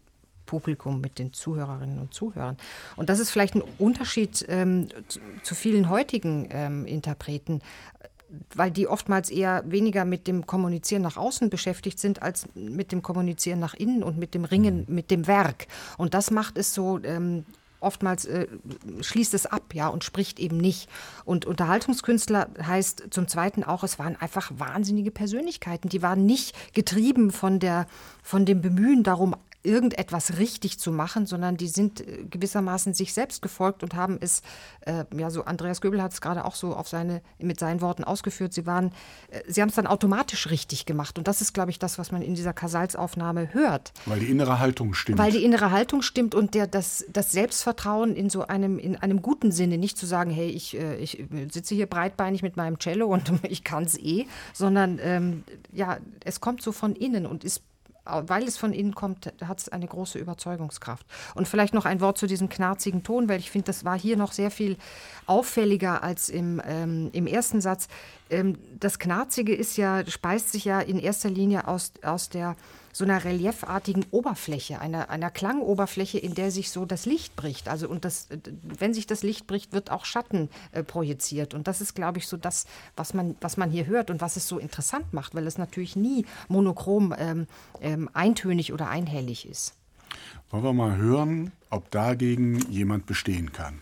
Speaker 4: Publikum, mit den Zuhörerinnen und Zuhörern. Und das ist vielleicht ein Unterschied ähm, zu, zu, vielen heutigen ähm, Interpreten, weil die oftmals eher weniger mit dem Kommunizieren nach außen beschäftigt sind, als mit dem Kommunizieren nach innen und mit dem Ringen mit dem Werk. Und das macht es so. Ähm, oftmals äh, schließt es ab, ja, und spricht eben nicht. Und Unterhaltungskünstler heißt zum Zweiten auch, es waren einfach wahnsinnige Persönlichkeiten. Die waren nicht getrieben von der, von dem Bemühen darum, irgendetwas richtig zu machen, sondern die sind äh, gewissermaßen sich selbst gefolgt und haben es, äh, ja, so Andreas Göbel hat es gerade auch so auf seine, mit seinen Worten ausgeführt, sie waren, äh, sie haben es dann automatisch richtig gemacht. Und das ist, glaube ich, das, was man in dieser Kasalsaufnahme hört.
Speaker 2: Weil die innere Haltung stimmt.
Speaker 4: Weil die innere Haltung stimmt und der, das, das Selbstvertrauen in so einem, in einem guten Sinne, nicht zu sagen, hey, ich, äh, ich sitze hier breitbeinig mit meinem Cello und (laughs) ich kann es eh, sondern ähm, ja, es kommt so von innen und ist weil es von innen kommt, hat es eine große Überzeugungskraft. Und vielleicht noch ein Wort zu diesem knarzigen Ton, weil ich finde, das war hier noch sehr viel auffälliger als im, ähm, im ersten Satz. Ähm, das Knarzige ist ja, speist sich ja in erster Linie aus, aus der so einer reliefartigen Oberfläche, einer, einer Klangoberfläche, in der sich so das Licht bricht. Also und das, wenn sich das Licht bricht, wird auch Schatten äh, projiziert. Und das ist, glaube ich, so das, was man, was man hier hört und was es so interessant macht, weil es natürlich nie monochrom, ähm, ähm, eintönig oder einhellig ist.
Speaker 2: Wollen wir mal hören, ob dagegen jemand bestehen kann.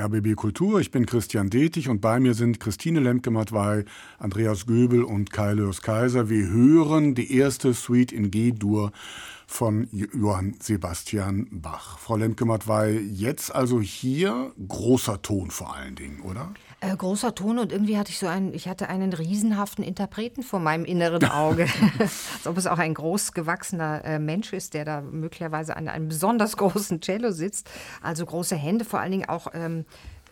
Speaker 2: RBB Kultur. Ich bin Christian Detig und bei mir sind Christine Lemke-Matwei, Andreas Göbel und Kai Lörs Kaiser. Wir hören die erste Suite in G-Dur von Johann Sebastian Bach. Frau Lemke-Matwei, jetzt also hier großer Ton vor allen Dingen, oder?
Speaker 4: Äh, großer Ton und irgendwie hatte ich so einen, ich hatte einen riesenhaften Interpreten vor meinem inneren (laughs) Auge. Als ob es auch ein groß gewachsener äh, Mensch ist, der da möglicherweise an einem besonders großen Cello sitzt. Also große Hände, vor allen Dingen auch ähm,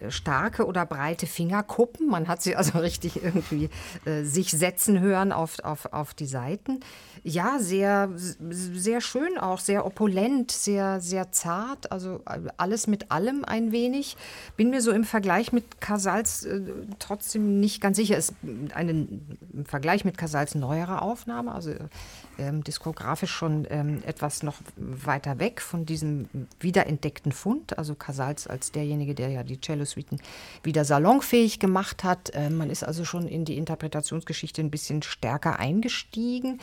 Speaker 4: starke oder breite Fingerkuppen. Man hat sie also (laughs) richtig irgendwie äh, sich setzen hören auf, auf, auf die Seiten. Ja, sehr, sehr schön auch, sehr opulent, sehr, sehr zart. Also äh, alles mit allem ein wenig. Bin mir so im Vergleich mit Casals äh, trotzdem nicht ganz sicher. Ist eine, im Vergleich mit Casals neuere Aufnahme, also ähm, diskografisch schon ähm, etwas noch weiter weg von diesem wiederentdeckten Fund. Also Casals als derjenige, der ja die Cello-Suiten wieder salonfähig gemacht hat. Ähm, man ist also schon in die Interpretationsgeschichte ein bisschen stärker eingestiegen.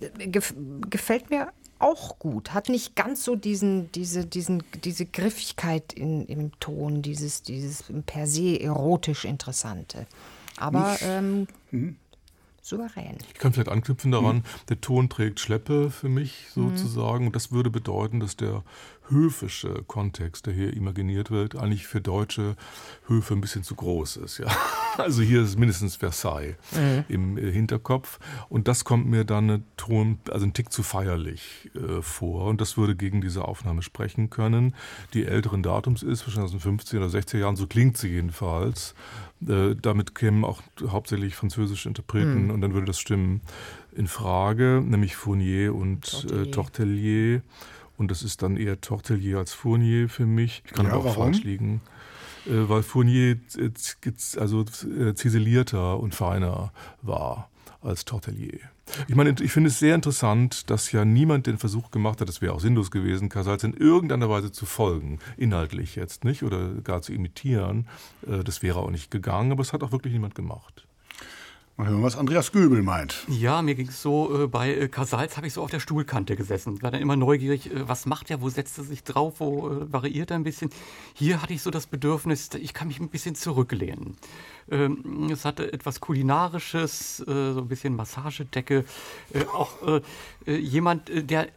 Speaker 4: Äh, gef gefällt mir auch gut. Hat nicht ganz so diesen, diese, diesen, diese Griffigkeit in, im Ton, dieses, dieses per se erotisch Interessante. Aber ähm, mhm souverän.
Speaker 3: Ich kann vielleicht anknüpfen daran, mhm. der Ton trägt Schleppe für mich sozusagen. Mhm. Das würde bedeuten, dass der höfische Kontext, der hier imaginiert wird, eigentlich für deutsche Höfe ein bisschen zu groß ist. Ja. (laughs) Also hier ist mindestens Versailles mhm. im äh, Hinterkopf. Und das kommt mir dann eine Ton, also ein Tick zu feierlich äh, vor. Und das würde gegen diese Aufnahme sprechen können, die älteren Datums ist, wahrscheinlich aus den 50er oder 60er Jahren, so klingt sie jedenfalls. Äh, damit kämen auch hauptsächlich französische Interpreten mhm. und dann würde das stimmen in Frage, nämlich Fournier und Tortelier. Äh, Tortelier. Und das ist dann eher Tortelier als Fournier für mich. Ich kann ja, aber auch warum? falsch liegen. Äh, weil Fournier äh, also äh, ziselierter und feiner war als Tortelier. Ich meine, ich finde es sehr interessant, dass ja niemand den Versuch gemacht hat, das wäre auch sinnlos gewesen, Casals in irgendeiner Weise zu folgen, inhaltlich jetzt nicht, oder gar zu imitieren. Äh, das wäre auch nicht gegangen, aber es hat auch wirklich niemand gemacht.
Speaker 2: Mal hören, was Andreas Göbel meint.
Speaker 5: Ja, mir ging es so, äh, bei äh, Casals habe ich so auf der Stuhlkante gesessen. War dann immer neugierig, äh, was macht er, wo setzt er sich drauf, wo äh, variiert er ein bisschen. Hier hatte ich so das Bedürfnis, ich kann mich ein bisschen zurücklehnen. Ähm, es hatte etwas Kulinarisches, äh, so ein bisschen Massagedecke. Äh, auch jemand, der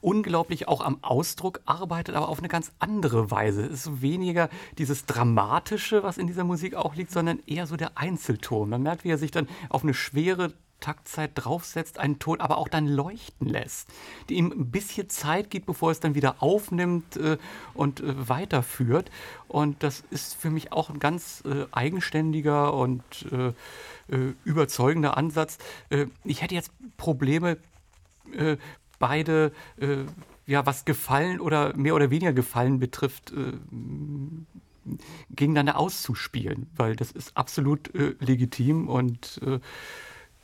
Speaker 5: unglaublich auch am Ausdruck arbeitet, aber auf eine ganz andere Weise. Es ist weniger dieses Dramatische, was in dieser Musik auch liegt, sondern eher so der Einzelton. Man merkt, wie er sich dann auf eine schwere Taktzeit draufsetzt, einen Ton aber auch dann leuchten lässt, die ihm ein bisschen Zeit gibt, bevor es dann wieder aufnimmt äh, und äh, weiterführt. Und das ist für mich auch ein ganz äh, eigenständiger und äh, äh, überzeugender Ansatz. Äh, ich hätte jetzt Probleme beide, äh, ja, was Gefallen oder mehr oder weniger Gefallen betrifft, äh, gegeneinander auszuspielen, weil das ist absolut äh, legitim und äh,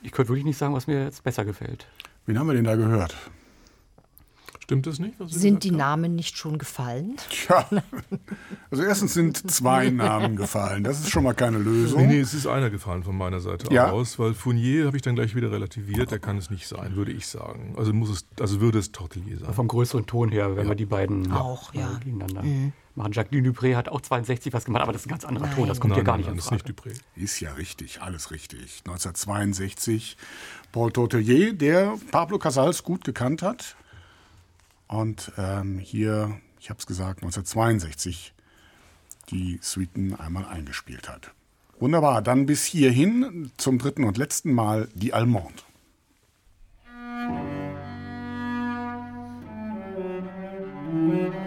Speaker 5: ich könnte wirklich nicht sagen, was mir jetzt besser gefällt.
Speaker 2: Wen haben wir denn da gehört?
Speaker 3: Stimmt das nicht?
Speaker 4: Sind die Namen nicht schon gefallen?
Speaker 2: Tja, also erstens sind zwei Namen (laughs) gefallen. Das ist schon mal keine Lösung.
Speaker 3: Nee, nee, es ist einer gefallen von meiner Seite
Speaker 2: ja.
Speaker 3: aus, weil Fournier habe ich dann gleich wieder relativiert. Der kann es nicht sein, würde ich sagen. Also muss es, also würde es Tortelier sein.
Speaker 5: Vom größeren Ton her, wenn
Speaker 3: Ja.
Speaker 5: wir die beiden
Speaker 4: Auch,
Speaker 5: äh,
Speaker 4: ja.
Speaker 5: gegeneinander machen. Jacqueline Dupré hat auch 62 was gemacht, aber das ist ein ganz anderer Ton. Das kommt
Speaker 3: nein,
Speaker 5: hier gar
Speaker 3: nein,
Speaker 5: nicht
Speaker 3: nein,
Speaker 5: in
Speaker 3: das ist nicht Dupré.
Speaker 2: Ist ja richtig, alles richtig. 1962 Paul Tortelier, der Pablo Casals gut gekannt hat und ähm, hier, ich habe es gesagt, 1962 die Suiten einmal eingespielt hat. Wunderbar, dann bis hierhin zum dritten und letzten Mal die Allemande. Musik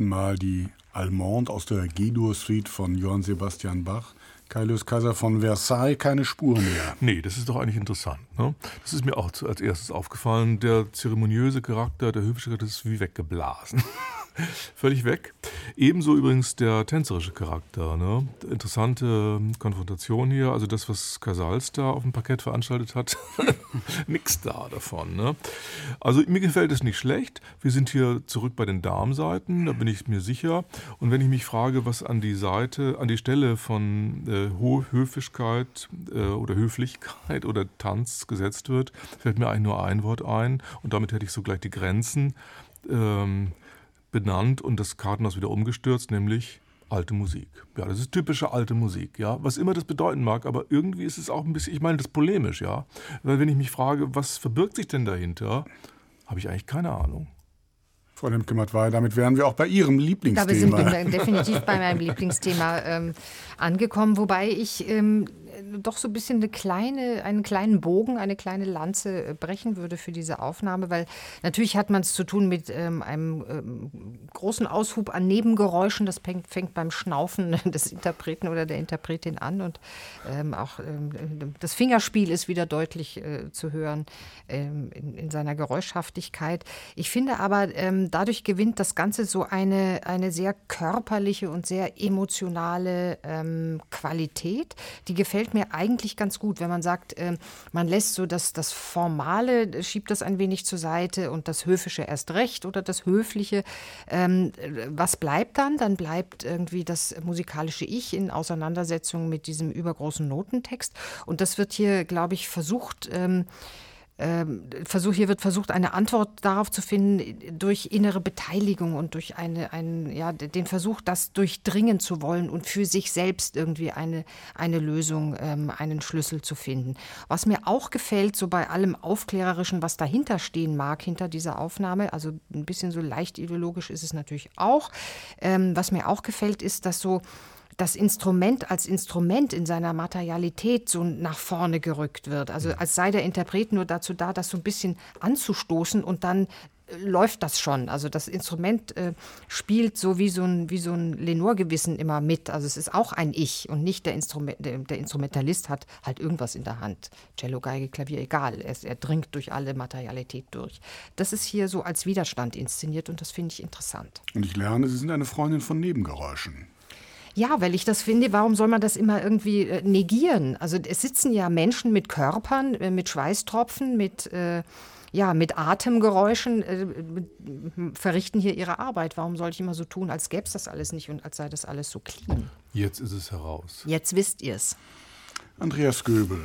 Speaker 2: letzten Mal die Allemande aus der G-Dur-Suite von Johann Sebastian Bach. Kaius Kaiser von Versailles, keine Spur mehr. (laughs)
Speaker 3: Nee, das ist doch eigentlich interessant. Ne? Das ist mir auch als erstes aufgefallen. Der zeremoniöse Charakter, der höfische Charakter ist wie weggeblasen. (laughs) Völlig weg. Ebenso übrigens der tänzerische Charakter. Ne? Interessante Konfrontation hier. Also das, was Casals da auf dem Parkett veranstaltet hat, (laughs) nix da davon. Ne? Also mir gefällt es nicht schlecht. Wir sind hier zurück bei den Darmseiten, da bin ich mir sicher. Und wenn ich mich frage, was an die Seite, an die Stelle von äh, Höfigkeit äh, oder Höflichkeit oder Tanz gesetzt wird, fällt mir eigentlich nur ein Wort ein. Und damit hätte ich sogleich die Grenzen. Ähm, benannt und das Kartenhaus wieder umgestürzt, nämlich alte Musik. Ja, das ist typische alte Musik, ja. Was immer das bedeuten mag, aber irgendwie ist es auch ein bisschen, ich meine das polemisch, ja. Weil wenn ich mich frage, was verbirgt sich denn dahinter, habe ich eigentlich keine Ahnung.
Speaker 2: Frau Lemke-Matwei, damit wären wir auch bei Ihrem Lieblingsthema.
Speaker 4: Da wir sind definitiv bei meinem Lieblingsthema ähm, angekommen, wobei ich ähm, doch so ein bisschen eine kleine, einen kleinen Bogen, eine kleine Lanze äh, brechen würde für diese Aufnahme, weil natürlich hat man es zu tun mit ähm, einem ähm, großen Aushub an Nebengeräuschen. Das fängt, fängt, beim Schnaufen (laughs) des Interpreten oder der Interpretin an und ähm, auch ähm, das Fingerspiel ist wieder deutlich äh, zu hören ähm, in, in, seiner Geräuschhaftigkeit. Ich finde aber, ähm, dadurch gewinnt das Ganze so eine, eine sehr körperliche und sehr emotionale Qualität. Die gefällt mir eigentlich ganz gut, wenn man sagt, äh, man lässt so das, das Formale, äh, schiebt das ein wenig zur Seite und das Höfische erst recht oder das Höfliche. Ähm, was bleibt dann? Dann bleibt irgendwie das musikalische Ich in Auseinandersetzung mit diesem übergroßen Notentext. Und das wird hier, glaube ich, versucht. Ähm, Versuch, hier wird versucht, eine Antwort darauf zu finden durch innere Beteiligung und durch eine, einen, ja, den Versuch, das durchdringen zu wollen und für sich selbst irgendwie eine, eine Lösung, ähm, einen Schlüssel zu finden. Was mir auch gefällt, so bei allem Aufklärerischen, was dahinter stehen mag, hinter dieser Aufnahme, also ein bisschen so leicht ideologisch ist es natürlich auch. Ähm, was mir auch gefällt, ist, dass so das Instrument als Instrument in seiner Materialität so nach vorne gerückt wird. Also als sei der Interpret nur dazu da, das so ein bisschen anzustoßen und dann äh, läuft das schon. Also das Instrument äh, spielt so wie so ein, wie so ein Lenore-Gewissen immer mit. Also es ist auch ein Ich und nicht der, Instrument, der, der Instrumentalist hat halt irgendwas in der Hand. Cello, Geige, Klavier, egal. Er, er dringt durch alle Materialität durch. Das ist hier so als Widerstand inszeniert und das finde ich interessant.
Speaker 2: Und ich lerne, Sie sind eine Freundin von Nebengeräuschen.
Speaker 4: Ja, weil ich das finde, warum soll man das immer irgendwie äh, negieren? Also es sitzen ja Menschen mit Körpern, äh, mit Schweißtropfen, mit, äh, ja, mit Atemgeräuschen, äh, verrichten hier ihre Arbeit. Warum soll ich immer so tun, als gäbe es das alles nicht und als sei das alles so clean?
Speaker 3: Jetzt ist es heraus.
Speaker 4: Jetzt wisst ihr es.
Speaker 2: Andreas Göbel.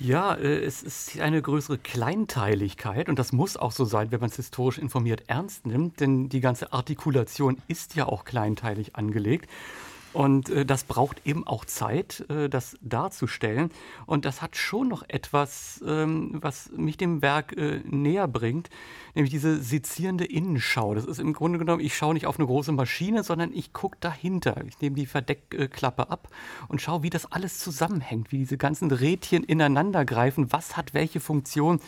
Speaker 5: Ja, äh, es ist eine größere Kleinteiligkeit und das muss auch so sein, wenn man es historisch informiert ernst nimmt, denn die ganze Artikulation ist ja auch kleinteilig angelegt. Und äh, das braucht eben auch Zeit, äh, das darzustellen. Und das hat schon noch etwas, ähm, was mich dem Werk äh, näher bringt, nämlich diese sezierende Innenschau. Das ist im Grunde genommen, ich schaue nicht auf eine große Maschine, sondern ich gucke dahinter. Ich nehme die Verdeckklappe ab und schaue, wie das alles zusammenhängt, wie diese ganzen Rädchen ineinander greifen. Was hat welche Funktion?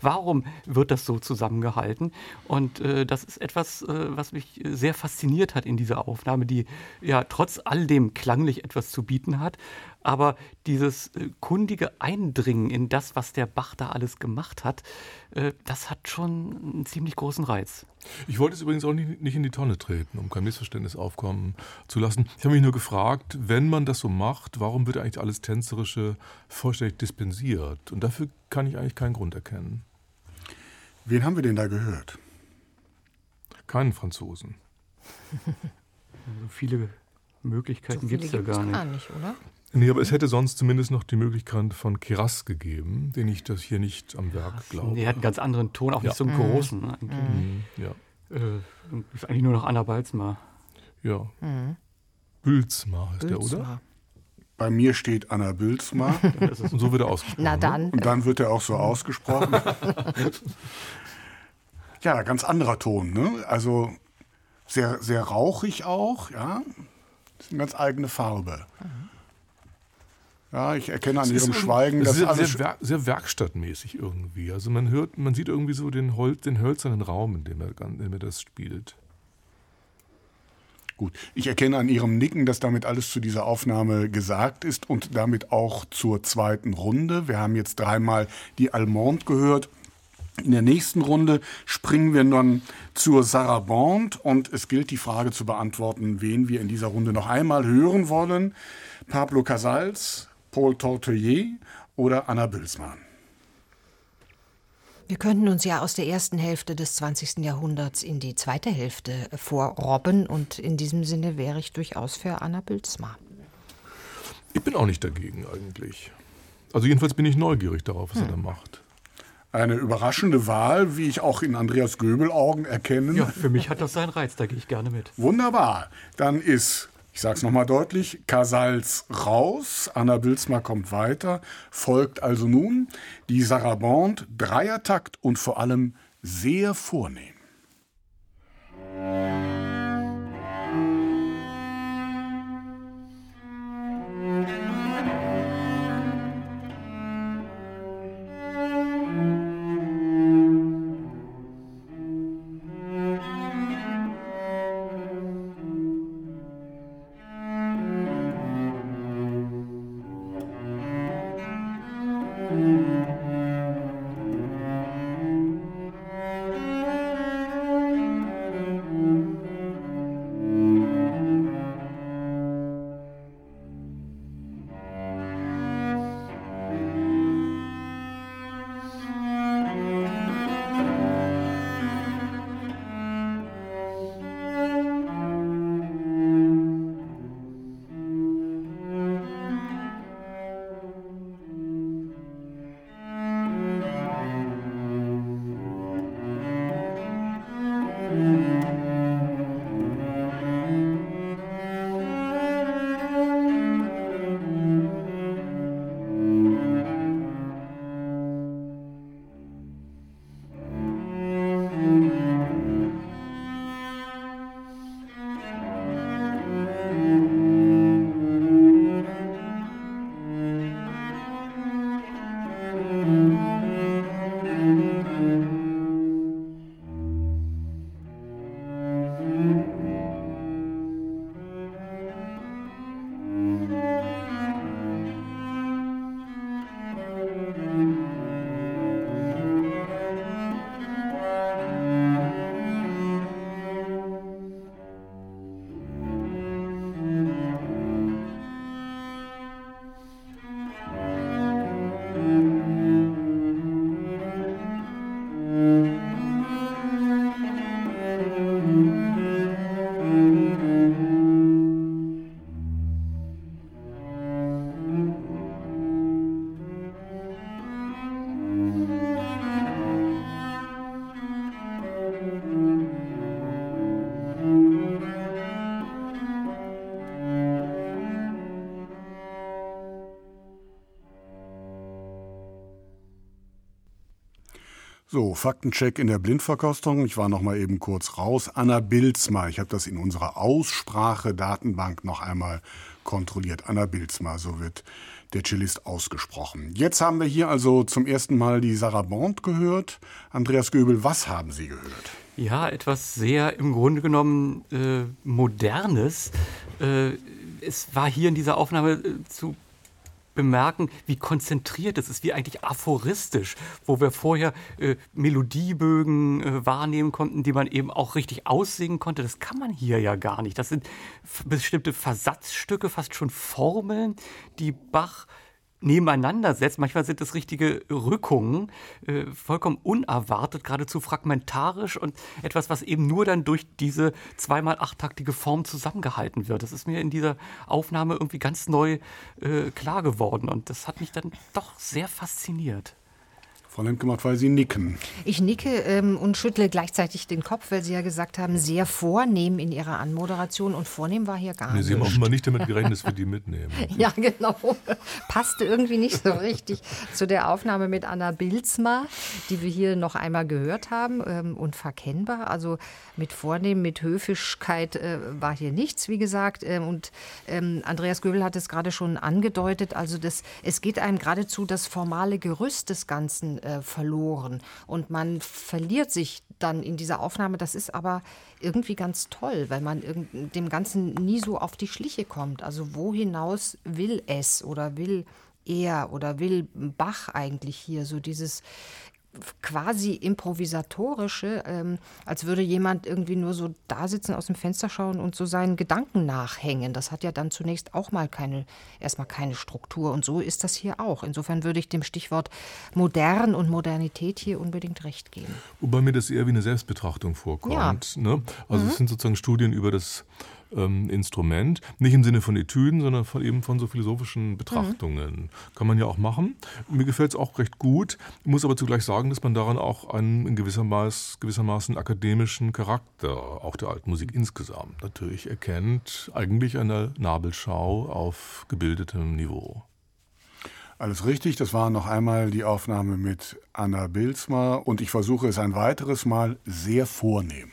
Speaker 5: Warum wird das so zusammengehalten? Und äh, das ist etwas, äh, was mich sehr fasziniert hat in dieser Aufnahme, die ja trotz all dem klanglich etwas zu bieten hat. Aber dieses äh, kundige Eindringen in das, was der Bach da alles gemacht hat, äh, das hat schon einen ziemlich großen Reiz.
Speaker 3: Ich wollte es übrigens auch nicht, nicht in die Tonne treten, um kein Missverständnis aufkommen zu lassen. Ich habe mich nur gefragt, wenn man das so macht, warum wird eigentlich alles Tänzerische vollständig dispensiert? Und dafür kann ich eigentlich keinen Grund erkennen.
Speaker 2: Wen haben wir denn da gehört?
Speaker 3: Keinen Franzosen. (laughs)
Speaker 5: So viele Möglichkeiten so gibt es ja gar nicht. gar nicht.
Speaker 4: oder?
Speaker 3: Nee, aber es hätte sonst zumindest noch die Möglichkeit von Keras gegeben, den ich das hier nicht am Werk glaube.
Speaker 5: Nee, er hat einen ganz anderen Ton, auch ja. nicht so einen großen. Ne,
Speaker 3: mhm. Ja.
Speaker 5: Äh, ist eigentlich nur noch Anna Balzmar.
Speaker 3: Ja. Mhm. Bülzmar heißt Bülzmar. der, oder?
Speaker 2: Bei mir steht Anna Bülzmar. (laughs)
Speaker 3: Und so wird er ausgesprochen.
Speaker 4: Na dann.
Speaker 2: Und dann wird er auch so ausgesprochen. (laughs) ja, ganz anderer Ton, ne? Also sehr, sehr rauchig auch, ja. Das ist eine ganz eigene Farbe. Ja, ich erkenne an ihrem Schweigen,
Speaker 3: dass sehr, alles sehr, sehr, werkstattmäßig irgendwie. Also man hört, man sieht irgendwie so den, Hol den hölzernen Raum, in dem er, in dem er das spielt.
Speaker 2: Gut, ich erkenne an Ihrem Nicken, dass damit alles zu dieser Aufnahme gesagt ist und damit auch zur zweiten Runde. Wir haben jetzt dreimal die Allemande gehört. In der nächsten Runde springen wir dann zur Sarabande und es gilt die Frage zu beantworten, wen wir in dieser Runde noch einmal hören wollen. Pablo Casals, Paul Tortelier oder Anna Bülsmann.
Speaker 4: Wir könnten uns ja aus der ersten Hälfte des 20. Jahrhunderts in die zweite Hälfte vorrobben und in diesem Sinne wäre ich durchaus für Anna Bülzmar.
Speaker 3: Ich bin auch nicht dagegen eigentlich. Also jedenfalls bin ich neugierig darauf, was hm. er da macht.
Speaker 2: Eine überraschende Wahl, wie ich auch in Andreas Göbel Augen erkenne.
Speaker 5: Ja, für mich hat das seinen Reiz, da gehe ich gerne mit.
Speaker 2: Wunderbar. Dann ist ich sage es nochmal deutlich, Casals raus, Anna Bilsma kommt weiter, folgt also nun die Sarabande, Dreiertakt und vor allem sehr vornehm. So, Faktencheck in der Blindverkostung. Ich war noch mal eben kurz raus. Anna Bilzma, ich habe das in unserer Aussprache-Datenbank noch einmal kontrolliert. Anna Bilzma, so wird der Cellist ausgesprochen. Jetzt haben wir hier also zum ersten Mal die Sarabande gehört. Andreas Göbel, was haben Sie gehört?
Speaker 5: Ja, etwas sehr im Grunde genommen äh, Modernes. Äh, es war hier in dieser Aufnahme äh, zu bemerken, wie konzentriert es ist, wie eigentlich aphoristisch, wo wir vorher äh, Melodiebögen äh, wahrnehmen konnten, die man eben auch richtig aussingen konnte. Das kann man hier ja gar nicht. Das sind bestimmte Versatzstücke, fast schon Formeln, die Bach nebeneinander setzt. Manchmal sind es richtige Rückungen, äh, vollkommen unerwartet, geradezu fragmentarisch und etwas, was eben nur dann durch diese zweimal achttaktige Form zusammengehalten wird. Das ist mir in dieser Aufnahme irgendwie ganz neu äh, klar geworden und das hat mich dann doch sehr fasziniert.
Speaker 2: Frau Lemke-Matt, weil Sie nicken.
Speaker 4: Ich nicke ähm, und schüttle gleichzeitig den Kopf, weil Sie ja gesagt haben, sehr vornehm in Ihrer Anmoderation und vornehm war hier gar
Speaker 3: nee,
Speaker 4: nicht.
Speaker 3: Sie haben offenbar nicht damit (laughs) gerechnet, dass wir die mitnehmen. (laughs)
Speaker 4: Ja, genau. Passte irgendwie nicht so richtig zu der Aufnahme mit Anna Bilzma, die wir hier noch einmal gehört haben. Ähm, unverkennbar. Also mit Vornehmen, mit Höfigkeit äh, war hier nichts, wie gesagt. Ähm, und ähm, Andreas Göbel hat es gerade schon angedeutet. Also das, es geht einem geradezu das formale Gerüst des Ganzen äh, verloren. Und man verliert sich dann in dieser Aufnahme. Das ist aber irgendwie ganz toll, weil man dem Ganzen nie so auf die Schliche kommt. Also wo hinaus will es oder will er oder will Bach eigentlich hier so dieses quasi improvisatorische, ähm, als würde jemand irgendwie nur so da sitzen, aus dem Fenster schauen und so seinen Gedanken nachhängen. Das hat ja dann zunächst auch mal keine, erstmal keine Struktur. Und so ist das hier auch. Insofern würde ich dem Stichwort modern und Modernität hier unbedingt recht geben.
Speaker 3: Wobei mir das eher wie eine Selbstbetrachtung vorkommt. Ja. Ne? Also mhm. es sind sozusagen Studien über das ähm, Instrument. Nicht im Sinne von Etüden, sondern von, eben von so philosophischen Betrachtungen. Mhm. Kann man ja auch machen. Mir gefällt es auch recht gut. Ich muss aber zugleich sagen, dass man daran auch einen in gewissermaßen, gewissermaßen akademischen Charakter, auch der alten Musik insgesamt, natürlich erkennt. Eigentlich eine Nabelschau auf gebildetem Niveau.
Speaker 2: Alles richtig, das war noch einmal die Aufnahme mit Anna Bilsma und ich versuche es ein weiteres Mal sehr vornehm.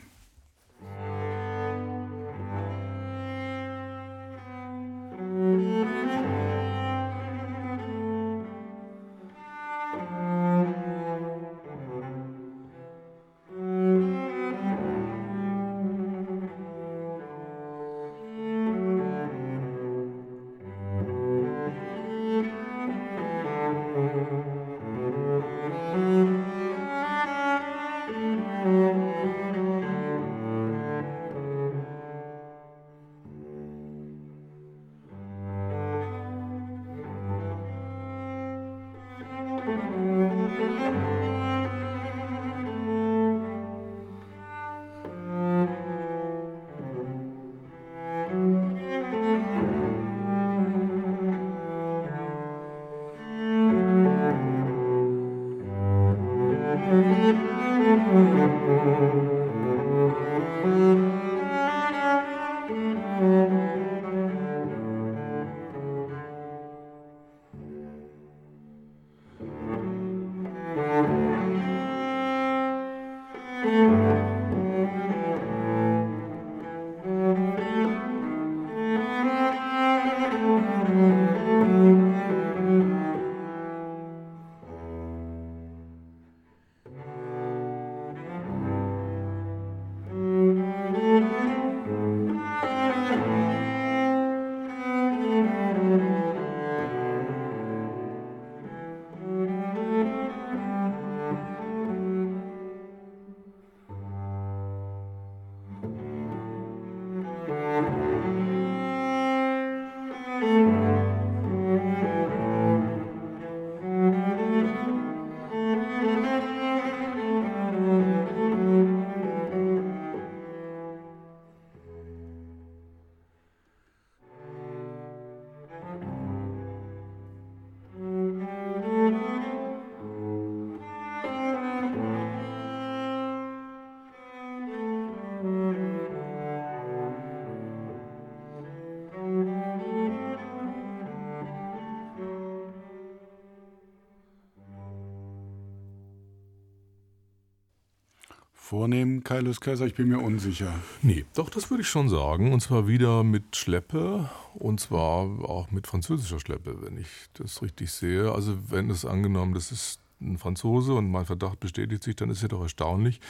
Speaker 2: Kaius Kaiser? Ich bin mir unsicher.
Speaker 3: Nee, doch, das würde ich schon sagen. Und zwar wieder mit Schleppe und zwar auch mit französischer Schleppe, wenn ich das richtig sehe. Also wenn es angenommen, das ist ein Franzose und mein Verdacht bestätigt sich, dann ist ja doch erstaunlich,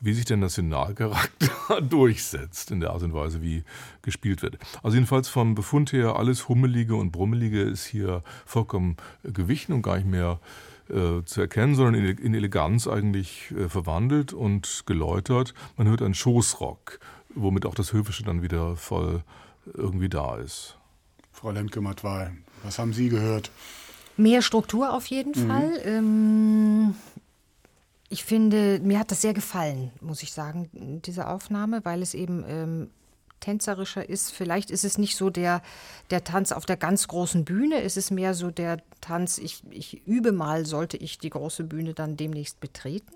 Speaker 3: wie sich der Nationalcharakter (laughs) durchsetzt in der Art und Weise, wie gespielt wird. Also jedenfalls vom Befund her, alles Hummelige und Brummelige ist hier vollkommen gewichen und gar nicht mehr äh, zu erkennen, sondern in, in Eleganz eigentlich äh, verwandelt und geläutert. Man hört einen Schoßrock, womit auch das Höfische dann wieder voll irgendwie da ist.
Speaker 2: Frau Lemke-Matwei, was haben Sie gehört?
Speaker 4: Mehr Struktur auf jeden mhm. Fall. Ähm, ich finde, mir hat das sehr gefallen, muss ich sagen, diese Aufnahme, weil es eben ähm, tänzerischer ist. Vielleicht ist es nicht so der, der Tanz auf der ganz großen Bühne, es ist mehr so der Tanz, ich, ich übe mal, sollte ich die große Bühne dann demnächst betreten.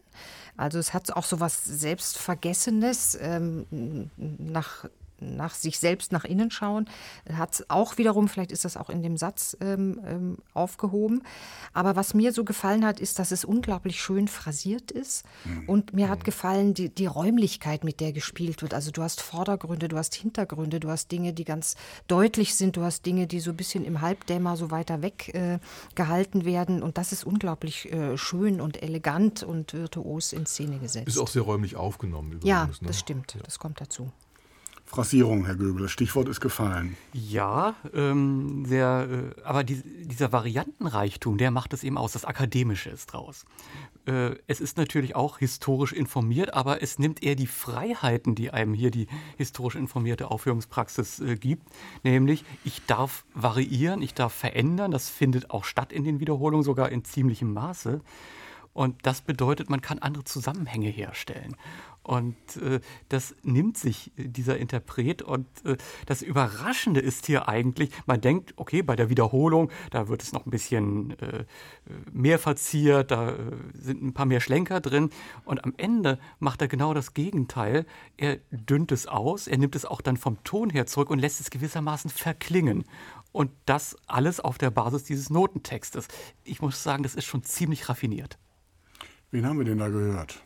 Speaker 4: Also es hat auch so was Selbstvergessenes ähm, nach nach sich selbst nach innen schauen, hat es auch wiederum, vielleicht ist das auch in dem Satz ähm, ähm, aufgehoben. Aber was mir so gefallen hat, ist, dass es unglaublich schön phrasiert ist. Mhm. Und mir hat mhm. gefallen die, die Räumlichkeit, mit der gespielt wird. Also du hast Vordergründe, du hast Hintergründe, du hast Dinge, die ganz deutlich sind, du hast Dinge, die so ein bisschen im Halbdämmer so weiter weg äh, gehalten werden. Und das ist unglaublich äh, schön und elegant und virtuos in Szene gesetzt.
Speaker 3: Ist auch sehr räumlich aufgenommen.
Speaker 4: Übrigens, ja, ne? das stimmt. Ja. Das kommt dazu.
Speaker 2: Phrasierung, Herr Göbel. Das Stichwort ist gefallen.
Speaker 5: Ja, ähm, der, äh, aber die, dieser Variantenreichtum, der macht es eben aus. Das Akademische ist draus. Äh, es ist natürlich auch historisch informiert, aber es nimmt eher die Freiheiten, die einem hier die historisch informierte Aufführungspraxis äh, gibt. Nämlich, ich darf variieren, ich darf verändern. Das findet auch statt in den Wiederholungen, sogar in ziemlichem Maße. Und das bedeutet, man kann andere Zusammenhänge herstellen. Und äh, das nimmt sich dieser Interpret. Und äh, das Überraschende ist hier eigentlich, man denkt, okay, bei der Wiederholung, da wird es noch ein bisschen äh, mehr verziert, da äh, sind ein paar mehr Schlenker drin. Und am Ende macht er genau das Gegenteil. Er dünnt es aus, er nimmt es auch dann vom Ton her zurück und lässt es gewissermaßen verklingen. Und das alles auf der Basis dieses Notentextes. Ich muss sagen, das ist schon ziemlich raffiniert.
Speaker 2: Wen haben wir denn da gehört?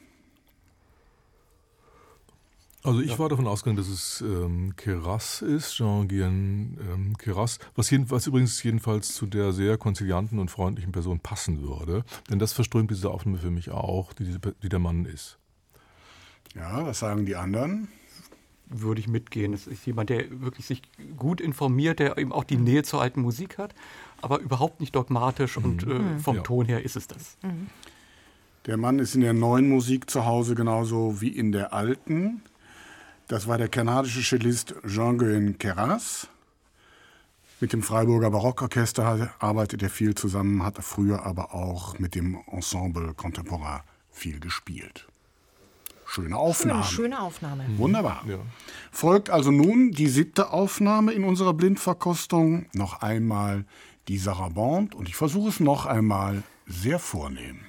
Speaker 3: Also ich ja. war davon ausgegangen, dass es ähm, Keras ist, Jean-Guyen ähm, Keras, was, was übrigens jedenfalls zu der sehr konzilianten und freundlichen Person passen würde. Denn das verströmt diese Aufnahme für mich auch, die, die der Mann ist.
Speaker 2: Ja, was sagen die anderen?
Speaker 5: Würde ich mitgehen. Es ist jemand, der wirklich sich gut informiert, der eben auch die Nähe zur alten Musik hat, aber überhaupt nicht dogmatisch mhm. und äh, mhm. vom ja. Ton her ist es das. Mhm.
Speaker 2: Der Mann ist in der neuen Musik zu Hause genauso wie in der alten. Das war der kanadische Cellist Jean-Guyen Keras. Mit dem Freiburger Barockorchester arbeitet er viel zusammen, hat er früher aber auch mit dem Ensemble Contemporain viel gespielt. Schöne Aufnahme.
Speaker 4: Schöne, schöne Aufnahme.
Speaker 2: Mhm. Wunderbar. Ja. Folgt also nun die siebte Aufnahme in unserer Blindverkostung. Noch einmal die Sarabande und ich versuche es noch einmal sehr vornehm.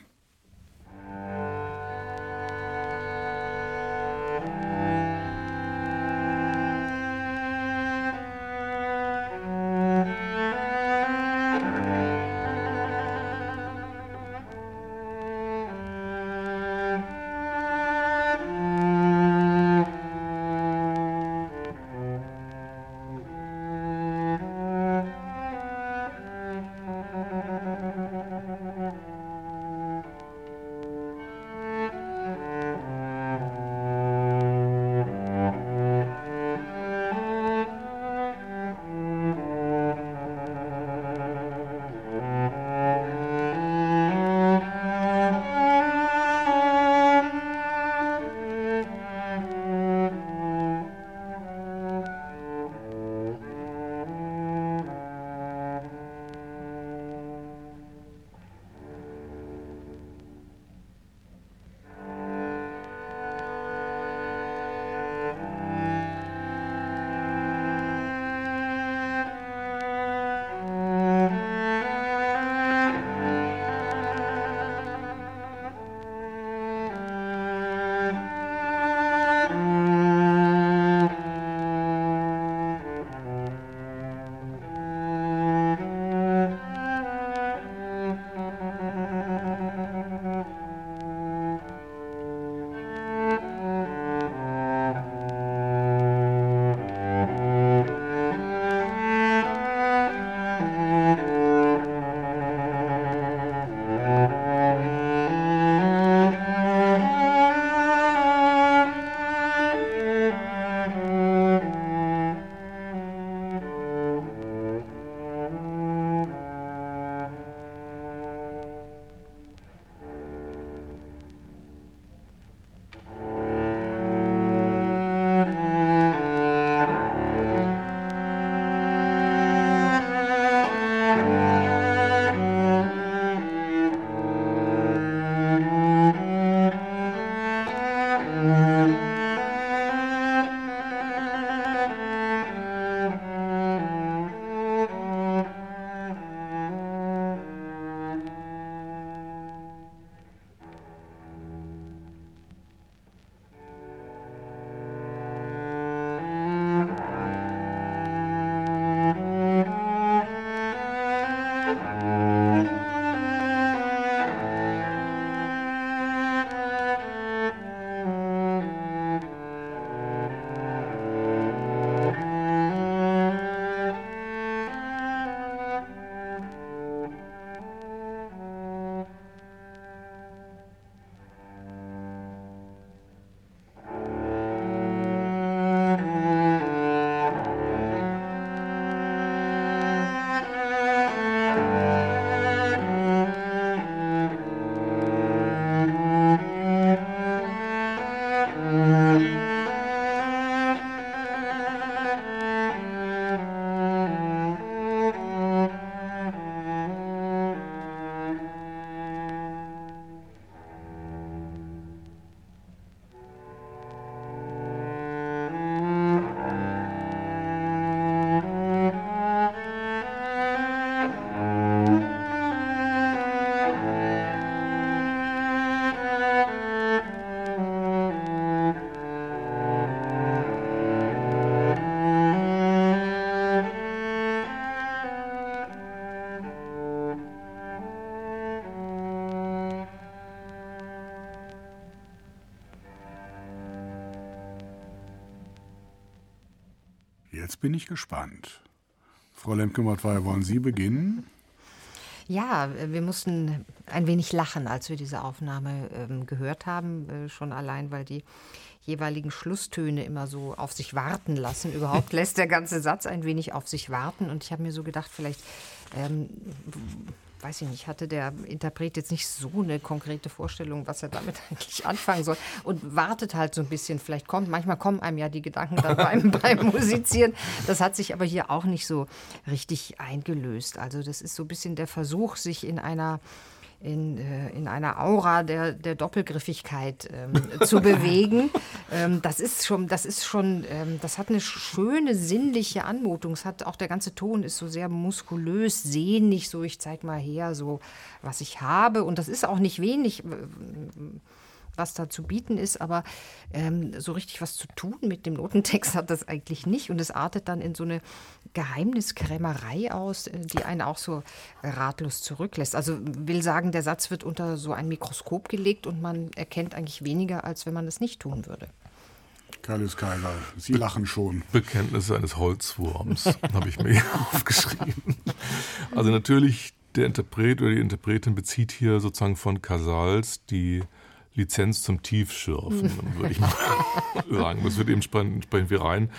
Speaker 2: Jetzt bin ich gespannt. Frau Lemke-Mottwey, wollen Sie beginnen?
Speaker 4: Ja, wir mussten ein wenig lachen, als wir diese Aufnahme ähm, gehört haben, äh, schon allein, weil die jeweiligen Schlusstöne immer so auf sich warten lassen. Überhaupt (laughs) lässt der ganze Satz ein wenig auf sich warten. Und ich habe mir so gedacht, vielleicht ähm, weiß ich nicht, hatte der Interpret jetzt nicht so eine konkrete Vorstellung, was er damit (laughs) eigentlich anfangen soll und wartet halt so ein bisschen. Vielleicht kommt, manchmal kommen einem ja die Gedanken dann beim, (laughs) beim Musizieren. Das hat sich aber hier auch nicht so richtig eingelöst. Also das ist so ein bisschen der Versuch, sich in einer in, äh, in einer Aura der, der Doppelgriffigkeit ähm, zu bewegen. (laughs) Ähm, das ist schon, das ist schon, ähm, das hat eine schöne sinnliche Anmutung. Es hat auch der ganze Ton ist so sehr muskulös, sehnig, so ich zeig mal her, so was ich habe. Und das ist auch nicht wenig was da zu bieten ist, aber ähm, so richtig was zu tun mit dem Notentext hat das eigentlich nicht und es artet dann in so eine Geheimniskrämerei aus, äh, die einen auch so ratlos zurücklässt. Also will sagen, der Satz wird unter so ein Mikroskop gelegt und man erkennt eigentlich weniger, als wenn man es nicht tun würde.
Speaker 2: Carlos Kaiser, Sie lachen schon.
Speaker 3: Bekenntnisse eines Holzwurms (laughs) habe ich mir (laughs) aufgeschrieben. Also natürlich, der Interpret oder die Interpretin bezieht hier sozusagen von Casals die Lizenz zum Tiefschürfen, (laughs) würde ich mal sagen. Das wird eben entsprechend wie rein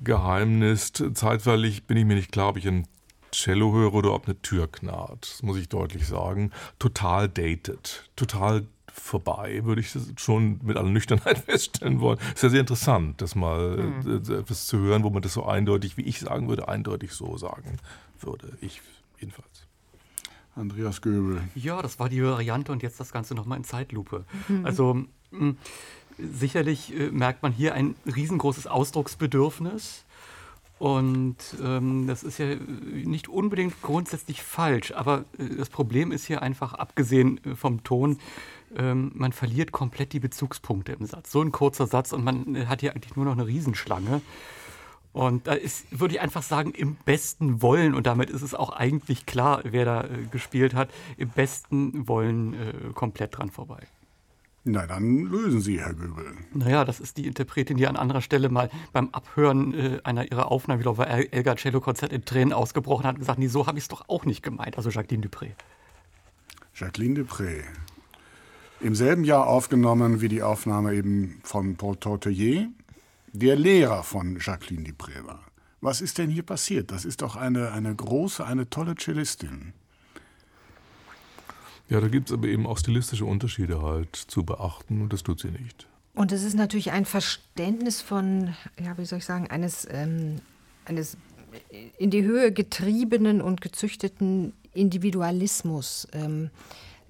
Speaker 3: geheimnist. Zeitweilig bin ich mir nicht klar, ob ich ein Cello höre oder ob eine Tür knarrt. Das muss ich deutlich sagen. Total dated. Total vorbei, würde ich schon mit aller Nüchternheit (laughs) feststellen wollen. Ist ja sehr interessant, das mal mhm. etwas zu hören, wo man das so eindeutig, wie ich sagen würde, eindeutig so sagen würde. Ich jedenfalls.
Speaker 2: Andreas Göbel.
Speaker 5: Ja, das war die Variante und jetzt das Ganze nochmal in Zeitlupe. Mhm. Also mh, hm, sicherlich äh, merkt man hier ein riesengroßes Ausdrucksbedürfnis. Und ähm, das ist ja nicht unbedingt grundsätzlich falsch, aber äh, das Problem ist hier einfach, abgesehen äh, vom Ton, ähm, man verliert komplett die Bezugspunkte im Satz. So ein kurzer Satz und man äh, hat hier eigentlich nur noch eine Riesenschlange. Und da ist, würde ich einfach sagen, im besten Wollen, und damit ist es auch eigentlich klar, wer da äh, gespielt hat, im besten Wollen äh, komplett dran vorbei.
Speaker 2: Na, dann lösen Sie, Herr Göbel.
Speaker 5: Naja, das ist die Interpretin, die an anderer Stelle mal beim Abhören äh, einer ihrer Aufnahmen, ich glaube, El Elgar Cello Konzert in Tränen ausgebrochen hat und gesagt, nee, so habe ich es doch auch nicht gemeint. Also Jacqueline Dupré.
Speaker 2: Jacqueline Dupré. Im selben Jahr aufgenommen wie die Aufnahme eben von Paul Tortelier der Lehrer von Jacqueline Dupré war. Was ist denn hier passiert? Das ist doch eine, eine große, eine tolle Cellistin.
Speaker 3: Ja, da gibt es aber eben auch stilistische Unterschiede halt zu beachten und das tut sie nicht.
Speaker 4: Und es ist natürlich ein Verständnis von, ja, wie soll ich sagen, eines, ähm, eines in die Höhe getriebenen und gezüchteten Individualismus. Ähm,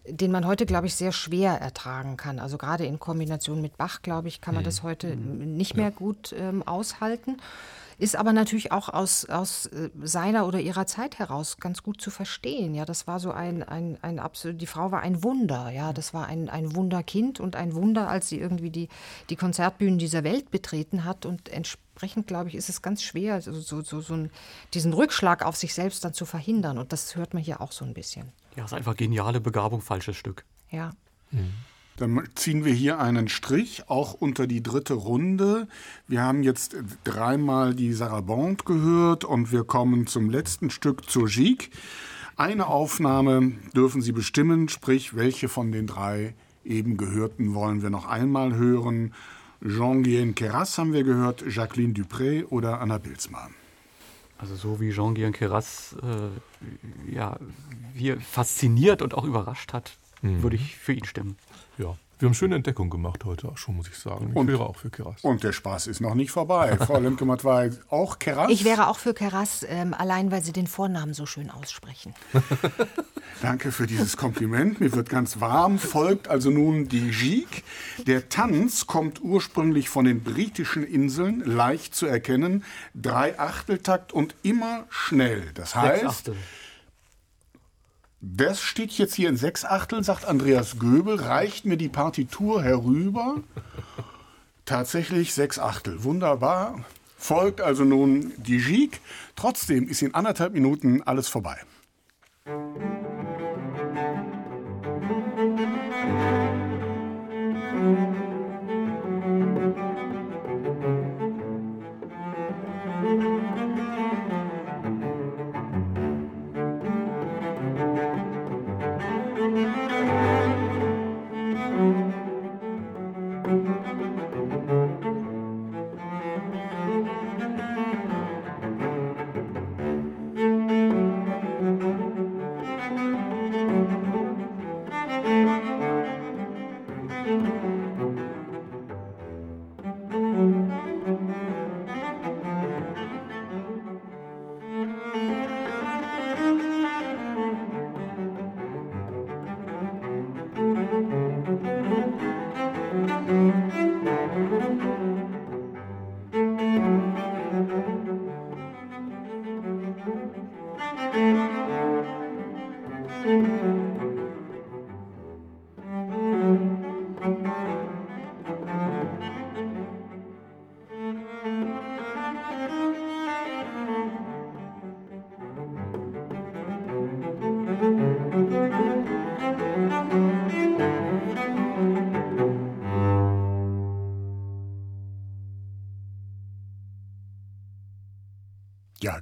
Speaker 4: den man heute, glaube ich, sehr schwer ertragen kann. Also gerade in Kombination mit Bach, glaube ich, kann man mhm. das heute mhm. nicht mehr gut ähm, aushalten. Ist aber natürlich auch aus, aus äh, seiner oder ihrer Zeit heraus ganz gut zu verstehen. Ja, das war so ein, ein, ein absolut, die Frau war ein Wunder. Ja, das war ein, ein Wunderkind und ein Wunder, als sie irgendwie die, die Konzertbühnen dieser Welt betreten hat. Und entsprechend, glaube ich, ist es ganz schwer, so, so, so, so einen, diesen Rückschlag auf sich selbst dann zu verhindern. Und das hört man hier auch so ein bisschen.
Speaker 5: Ja, ist einfach geniale Begabung, falsches Stück.
Speaker 4: Ja. Mhm.
Speaker 2: Dann ziehen wir hier einen Strich, auch unter die dritte Runde. Wir haben jetzt dreimal die Sarabande gehört und wir kommen zum letzten Stück zur Gigue. Eine Aufnahme dürfen Sie bestimmen, sprich, welche von den drei eben gehörten wollen wir noch einmal hören. Jean-Guyen Keras haben wir gehört, Jacqueline Dupré oder Anna Pilzmann.
Speaker 5: Also so wie Jean-Guyen Keras äh, ja, hier fasziniert und auch überrascht hat, mhm. würde ich für ihn stimmen.
Speaker 3: Ja. Wir haben schöne Entdeckung gemacht heute auch schon, muss ich sagen. Ich
Speaker 2: und,
Speaker 3: wäre auch für Keras.
Speaker 2: Und der Spaß ist noch nicht vorbei. (laughs) Frau Lemke-Matt war auch Keras?
Speaker 4: Ich wäre auch für Keras, ähm, allein weil Sie den Vornamen so schön aussprechen. (laughs)
Speaker 2: Danke für dieses Kompliment. Mir wird ganz warm. Folgt also nun die Gigue. Der Tanz kommt ursprünglich von den britischen Inseln, leicht zu erkennen. Drei Achteltakt und immer schnell. Das heißt... Sechs Achtel. Das steht jetzt hier in sechs Achteln, sagt Andreas Göbel, reicht mir die Partitur herüber. Tatsächlich sechs Achtel. Wunderbar. Folgt also nun die Gigue. Trotzdem ist in anderthalb Minuten alles vorbei.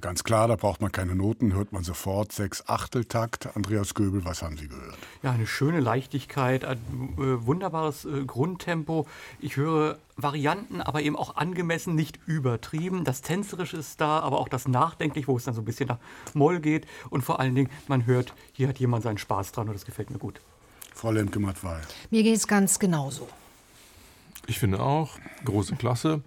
Speaker 2: Ganz klar, da braucht man keine Noten, hört man sofort. Sechs Achteltakt. Andreas Göbel, was haben Sie gehört?
Speaker 5: Ja, eine schöne Leichtigkeit, ein äh, wunderbares äh, Grundtempo. Ich höre Varianten, aber eben auch angemessen, nicht übertrieben. Das Tänzerische ist da, aber auch das Nachdenklich, wo es dann so ein bisschen nach Moll geht. Und vor allen Dingen, man hört, hier hat jemand seinen Spaß dran und das gefällt mir gut.
Speaker 2: Frau Lemke-Mattwey.
Speaker 4: Mir geht es ganz genauso.
Speaker 3: Ich finde auch, große Klasse.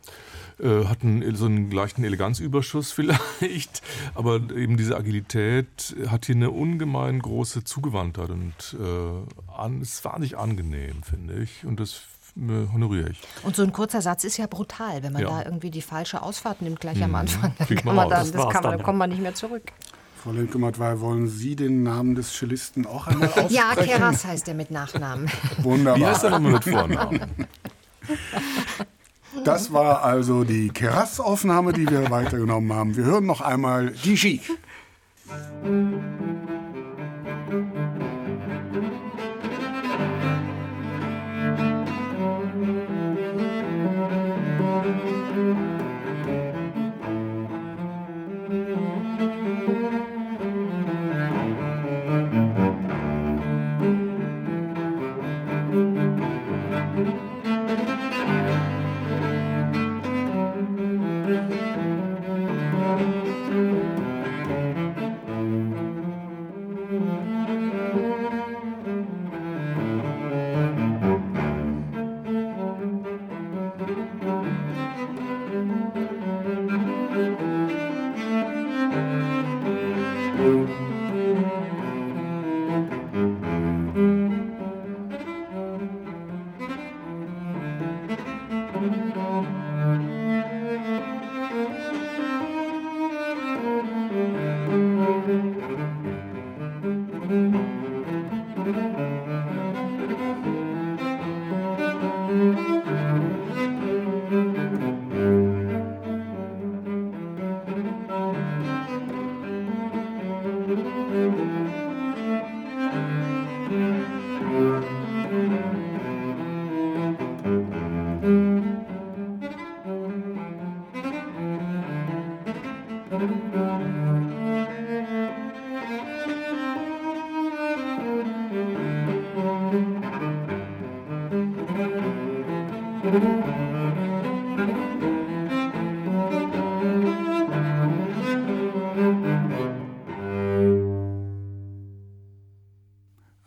Speaker 3: Äh, hat einen, so einen leichten Eleganzüberschuss (laughs) vielleicht, aber eben diese Agilität hat hier eine ungemein große Zugewandtheit und äh, an, es ist wahnsinnig angenehm, finde ich. Und das äh, honoriere ich.
Speaker 4: Und so ein kurzer Satz ist ja brutal, wenn man ja. da irgendwie die falsche Ausfahrt nimmt gleich am mhm. Anfang.
Speaker 3: Dann, kann man
Speaker 4: dann, das das kann man, dann kommt man nicht mehr zurück.
Speaker 2: Frau Lemke-Mattwey, wollen Sie den Namen des Cellisten auch einmal (laughs) aussprechen?
Speaker 4: Ja, Keras heißt er mit Nachnamen.
Speaker 2: Wunderbar.
Speaker 3: Wie heißt er nochmal mit Vornamen? (laughs)
Speaker 2: Das war also die Keras-Aufnahme, die wir weitergenommen haben. Wir hören noch einmal die Ski.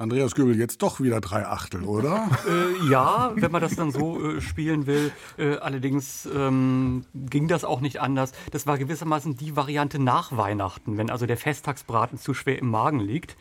Speaker 2: Andreas Göbel jetzt doch wieder drei Achtel, oder?
Speaker 5: Äh, ja, wenn man das dann so äh, spielen will. Äh, allerdings ähm, ging das auch nicht anders. Das war gewissermaßen die Variante nach Weihnachten, wenn also der Festtagsbraten zu schwer im Magen liegt.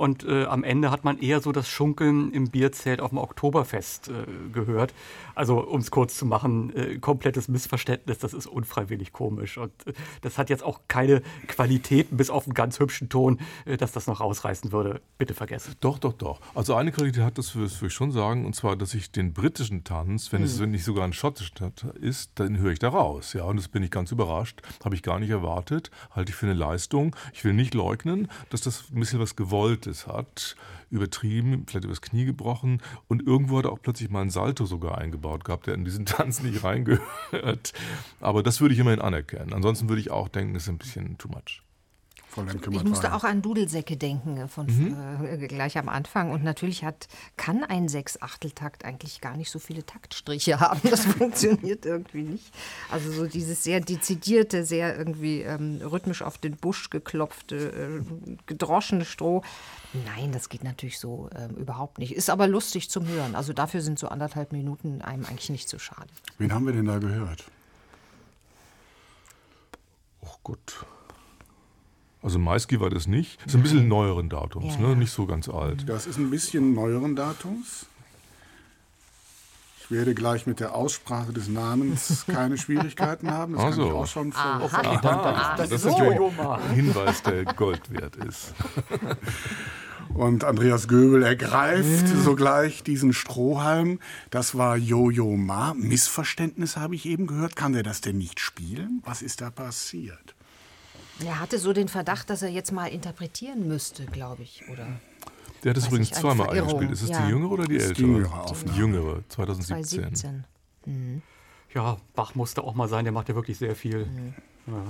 Speaker 5: Und äh, am Ende hat man eher so das Schunkeln im Bierzelt auf dem Oktoberfest äh, gehört. Also, um es kurz zu machen, äh, komplettes Missverständnis, das ist unfreiwillig komisch. Und äh, das hat jetzt auch keine Qualitäten, bis auf einen ganz hübschen Ton, äh, dass das noch rausreißen würde. Bitte vergessen.
Speaker 3: Doch, doch, doch. Also eine Qualität hat das, würde ich schon sagen, und zwar, dass ich den britischen Tanz, wenn hm. es nicht sogar ein schottischer Tanz ist, dann höre ich da raus. Ja, und das bin ich ganz überrascht. Habe ich gar nicht erwartet. Halte ich für eine Leistung. Ich will nicht leugnen, dass das ein bisschen was gewollt Gefühltes hat, übertrieben, vielleicht übers Knie gebrochen und irgendwo hat er auch plötzlich mal einen Salto sogar eingebaut gehabt, der in diesen (laughs) Tanz nicht reingehört. Aber das würde ich immerhin anerkennen. Ansonsten würde ich auch denken, das ist ein bisschen too much.
Speaker 4: Ich musste auch an Dudelsäcke denken äh, von mhm. äh, gleich am Anfang. Und natürlich hat, kann ein Sechsachteltakt eigentlich gar nicht so viele Taktstriche (laughs) haben. Das (laughs) funktioniert irgendwie nicht. Also so dieses sehr dezidierte, sehr irgendwie ähm, rhythmisch auf den Busch geklopfte, äh, gedroschene Stroh. Nein, das geht natürlich so ähm, überhaupt nicht. Ist aber lustig zum Hören. Also dafür sind so anderthalb Minuten einem eigentlich nicht so schade.
Speaker 2: Wen haben wir denn da gehört?
Speaker 3: Oh Gott. Also Maisky war das nicht. Das ist ein bisschen neueren Datums, ja. ne? nicht so ganz alt.
Speaker 2: Das ist ein bisschen neueren Datums. Ich werde gleich mit der Aussprache des Namens keine Schwierigkeiten haben. Das also. kann ich auch schon vor.
Speaker 3: Okay, dann, das, das ist natürlich ein Hinweis, der Gold wert ist. (laughs)
Speaker 2: Und Andreas Göbel ergreift sogleich diesen Strohhalm. Das war Jojo Ma. Missverständnis habe ich eben gehört. Kann der das denn nicht spielen? Was ist da passiert?
Speaker 4: Er hatte so den Verdacht, dass er jetzt mal interpretieren müsste, glaube ich, oder?
Speaker 3: Der hat es übrigens zweimal eingespielt. Ist es ja. die jüngere oder die ältere? Die jüngere Aufnahme. Die jüngere, 2017. 2017.
Speaker 5: Mhm. Ja, Bach musste auch mal sein, der macht ja wirklich sehr viel. Mhm. Ja.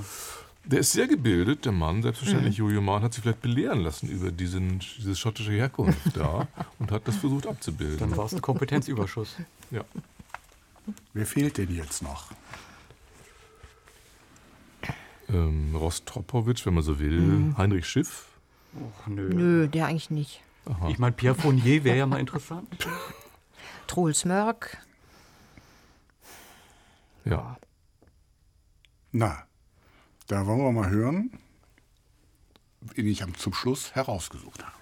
Speaker 3: Der ist sehr gebildet, der Mann, selbstverständlich. Mhm. Jojo Mann hat sich vielleicht belehren lassen über diesen, diese schottische Herkunft da (laughs) und hat das versucht abzubilden.
Speaker 5: Dann war es ein Kompetenzüberschuss.
Speaker 3: Ja.
Speaker 2: Wer fehlt denn jetzt noch?
Speaker 3: Ähm, Rostropowitsch, wenn man so will. Mhm. Heinrich Schiff.
Speaker 4: Och, nö. nö, der eigentlich nicht.
Speaker 5: Aha. Ich meine, Pierre Fournier wäre ja mal interessant. (laughs)
Speaker 4: Truls Mörk.
Speaker 3: Ja.
Speaker 2: Na, da wollen wir mal hören, wen ich zum Schluss herausgesucht habe.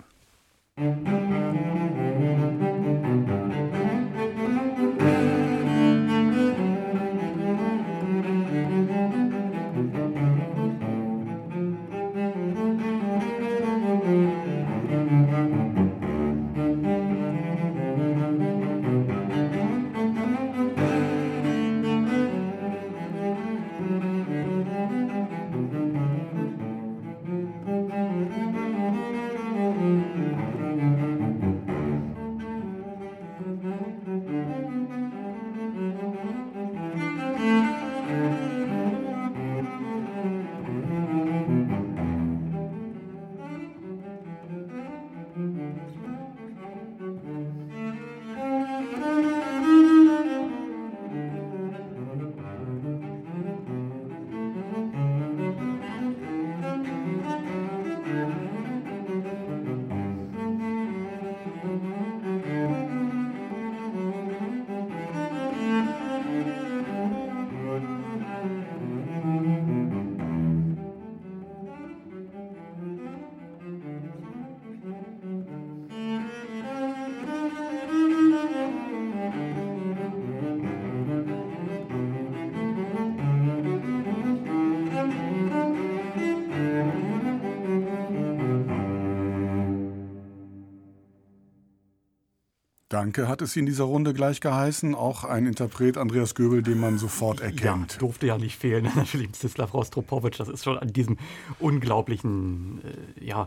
Speaker 2: Danke hat es in dieser Runde gleich geheißen. Auch ein Interpret, Andreas Göbel, den man sofort erkennt.
Speaker 5: Ja, durfte ja nicht fehlen. (laughs) Natürlich Mstislav Rostropowitsch. Das ist schon an diesem unglaublichen, äh, ja,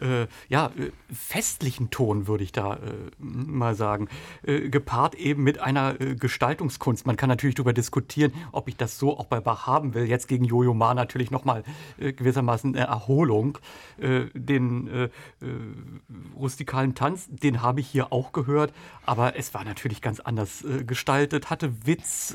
Speaker 5: äh, ja, äh, festlichen Ton, würde ich da äh, mal sagen. Äh, gepaart eben mit einer äh, Gestaltungskunst. Man kann natürlich darüber diskutieren, ob ich das so auch bei Bach haben will. Jetzt gegen Jojo Ma natürlich nochmal gewissermaßen eine Erholung. den rustikalen Tanz, den habe ich hier auch gehört aber es war natürlich ganz anders äh, gestaltet, hatte Witz.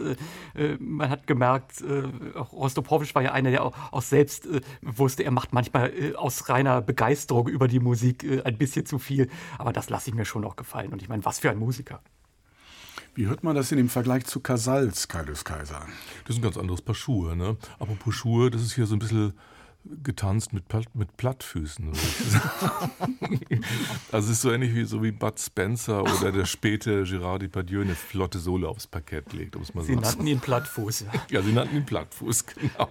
Speaker 5: Äh, äh man hat gemerkt, äh, auch Rostopowitsch war ja einer, der auch, auch selbst äh, wusste, er macht manchmal äh, aus reiner Begeisterung über die Musik ein bisschen zu viel. Aber das lasse ich mir schon auch gefallen. Und ich meine, was für ein Musiker.
Speaker 2: Wie hört man das in dem Vergleich zu Casals, Kaius Kaiser?
Speaker 3: Das ist ein ganz anderes Paar Schuhe. Ne? Apropos Schuhe, das ist hier so ein bisschen getanzt mit, mit Plattfüßen. (laughs) also es ist so ähnlich wie, so wie Bud Spencer oder der späte Gérard Depardieu eine flotte Sohle aufs Parkett legt. Um
Speaker 5: mal sie so nannten ihn Plattfuß. (laughs)
Speaker 3: Ja, sie nannten ihn Plattfuß, genau.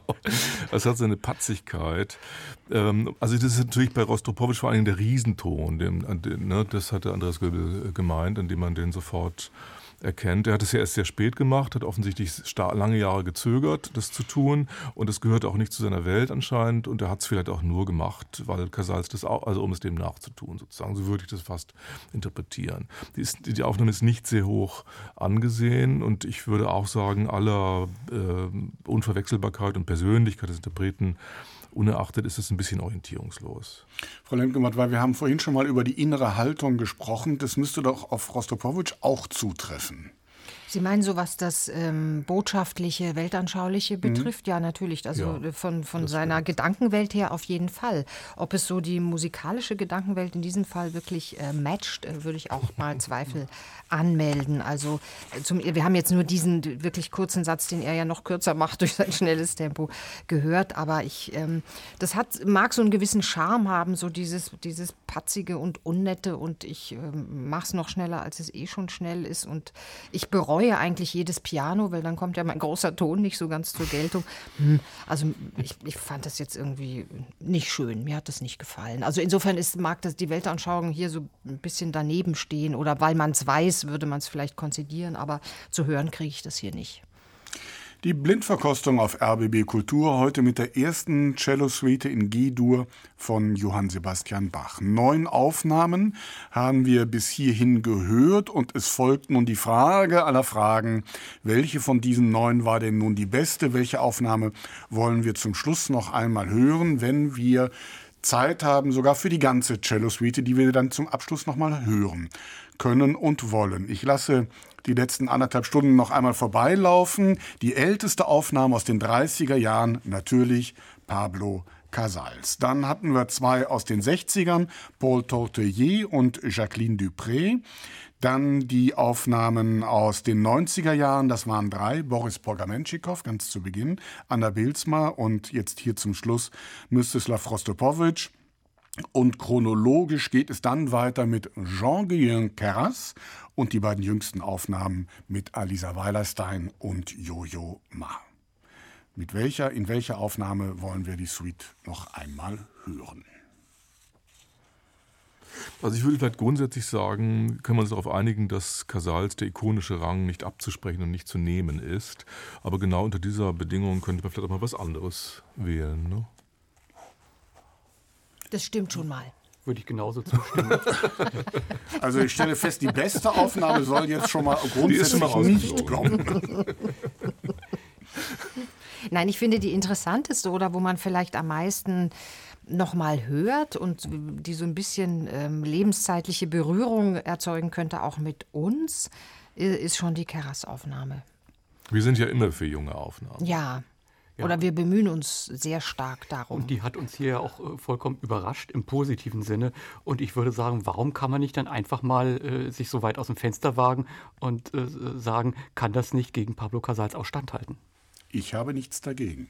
Speaker 3: Es hat so eine Patzigkeit. Ähm, also das ist natürlich bei Rostropowitsch vor allem der Riesenton. Den, ne, das hatte Andreas Göbel gemeint, indem man den sofort erkennt. Er hat es ja erst sehr spät gemacht, hat offensichtlich lange Jahre gezögert, das zu tun. Und es gehört auch nicht zu seiner Welt anscheinend. Und er hat es vielleicht auch nur gemacht, weil Casals das auch, also um es dem nachzutun, sozusagen. So würde ich das fast interpretieren. Die, ist, die Aufnahme ist nicht sehr hoch angesehen. Und ich würde auch sagen, aller äh, Unverwechselbarkeit und Persönlichkeit des Interpreten Unerachtet ist es ein bisschen orientierungslos.
Speaker 2: Frau Lemke-Matt, weil wir haben vorhin schon mal über die innere Haltung gesprochen. Das müsste doch auf Rostopowitsch auch zutreffen.
Speaker 4: Sie meinen so, was das ähm, botschaftliche, weltanschauliche mhm. betrifft? Mhm. Ja, natürlich. Also ja, von, von seiner stimmt. Gedankenwelt her auf jeden Fall. Ob es so die musikalische Gedankenwelt in diesem Fall wirklich äh, matcht, äh, würde ich auch (laughs) mal Zweifel anmelden. Also äh, zum, wir haben jetzt nur diesen wirklich kurzen Satz, den er ja noch kürzer macht (laughs) durch sein schnelles Tempo, gehört. Aber ich, ähm, das hat, mag so einen gewissen Charme haben, so dieses, dieses patzige und unnette. Und ich ähm, mache es noch schneller, als es eh schon schnell ist. Und ich bereue bereue eigentlich jedes Piano, weil dann kommt ja mein großer Ton nicht so ganz zur Geltung. Hm, also ich, ich fand das jetzt irgendwie nicht schön. Mir hat das nicht gefallen. Also insofern ist, mag das die Weltanschauung hier so ein bisschen daneben stehen oder weil man es weiß, würde man es vielleicht konzidieren, aber zu hören kriege ich das hier nicht.
Speaker 2: Die Blindverkostung auf RBB Kultur heute mit der ersten Cello-Suite in G-Dur von Johann Sebastian Bach. Neun Aufnahmen haben wir bis hierhin gehört und es folgt nun die Frage aller Fragen, welche von diesen neun war denn nun die beste? Welche Aufnahme wollen wir zum Schluss noch einmal hören, wenn wir Zeit haben, sogar für die ganze Cello-Suite, die wir dann zum Abschluss nochmal hören können und wollen. Ich lasse die letzten anderthalb Stunden noch einmal vorbeilaufen. Die älteste Aufnahme aus den 30er Jahren, natürlich Pablo Casals. Dann hatten wir zwei aus den 60ern, Paul Tortelier und Jacqueline Dupré. Dann die Aufnahmen aus den 90er Jahren, das waren drei, Boris Pogamenschikow ganz zu Beginn, Anna Bilsma und jetzt hier zum Schluss Mstislav Rostopowitsch. Und chronologisch geht es dann weiter mit Jean-Guyen Keras und die beiden jüngsten Aufnahmen mit Alisa Weilerstein und Jojo Ma. Mit welcher, in welcher Aufnahme wollen wir die Suite noch einmal hören?
Speaker 3: Also ich würde vielleicht grundsätzlich sagen, können wir uns darauf einigen, dass Casals der ikonische Rang nicht abzusprechen und nicht zu nehmen ist. Aber genau unter dieser Bedingung könnte man vielleicht auch mal was anderes wählen. Ne?
Speaker 4: Das stimmt schon mal.
Speaker 5: Würde ich genauso zustimmen. (laughs)
Speaker 2: Also ich stelle fest, die beste Aufnahme soll jetzt schon mal grundsätzlich nicht kommen. (laughs)
Speaker 4: Nein, ich finde die interessanteste oder wo man vielleicht am meisten noch mal hört und die so ein bisschen ähm, lebenszeitliche Berührung erzeugen könnte, auch mit uns, ist schon die Keras-Aufnahme.
Speaker 3: Wir sind ja immer für junge Aufnahmen.
Speaker 4: Ja, ja. Oder wir bemühen uns sehr stark darum.
Speaker 5: Und die hat uns hier auch äh, vollkommen überrascht im positiven Sinne. Und ich würde sagen, warum kann man nicht dann einfach mal äh, sich so weit aus dem Fenster wagen und äh, sagen, kann das nicht gegen Pablo Casals auch standhalten?
Speaker 2: Ich habe nichts dagegen.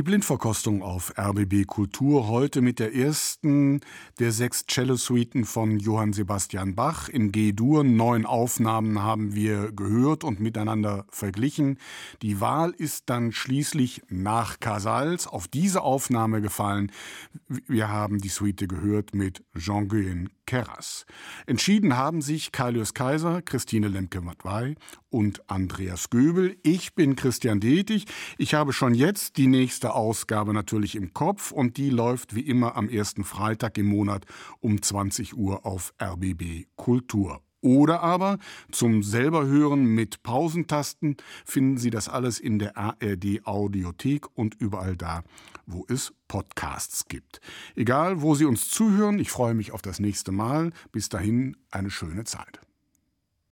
Speaker 2: Die Blindverkostung auf RBB Kultur heute mit der ersten der sechs Cello-Suiten von Johann Sebastian Bach in G-Dur. Neun Aufnahmen haben wir gehört und miteinander verglichen. Die Wahl ist dann schließlich nach Casals auf diese Aufnahme gefallen. Wir haben die Suite gehört mit Jean-Guyen Keras. Entschieden haben sich Kaius Kaiser, Christine Lemke-Matwei und Andreas Göbel. Ich bin Christian Detig. Ich habe schon jetzt die nächste Ausgabe natürlich im Kopf und die läuft wie immer am ersten Freitag im Monat um 20 Uhr auf RBB Kultur. Oder aber zum selber hören mit Pausentasten finden Sie das alles in der ARD Audiothek und überall da, wo es Podcasts gibt. Egal, wo Sie uns zuhören, ich freue mich auf das nächste Mal. Bis dahin eine schöne Zeit.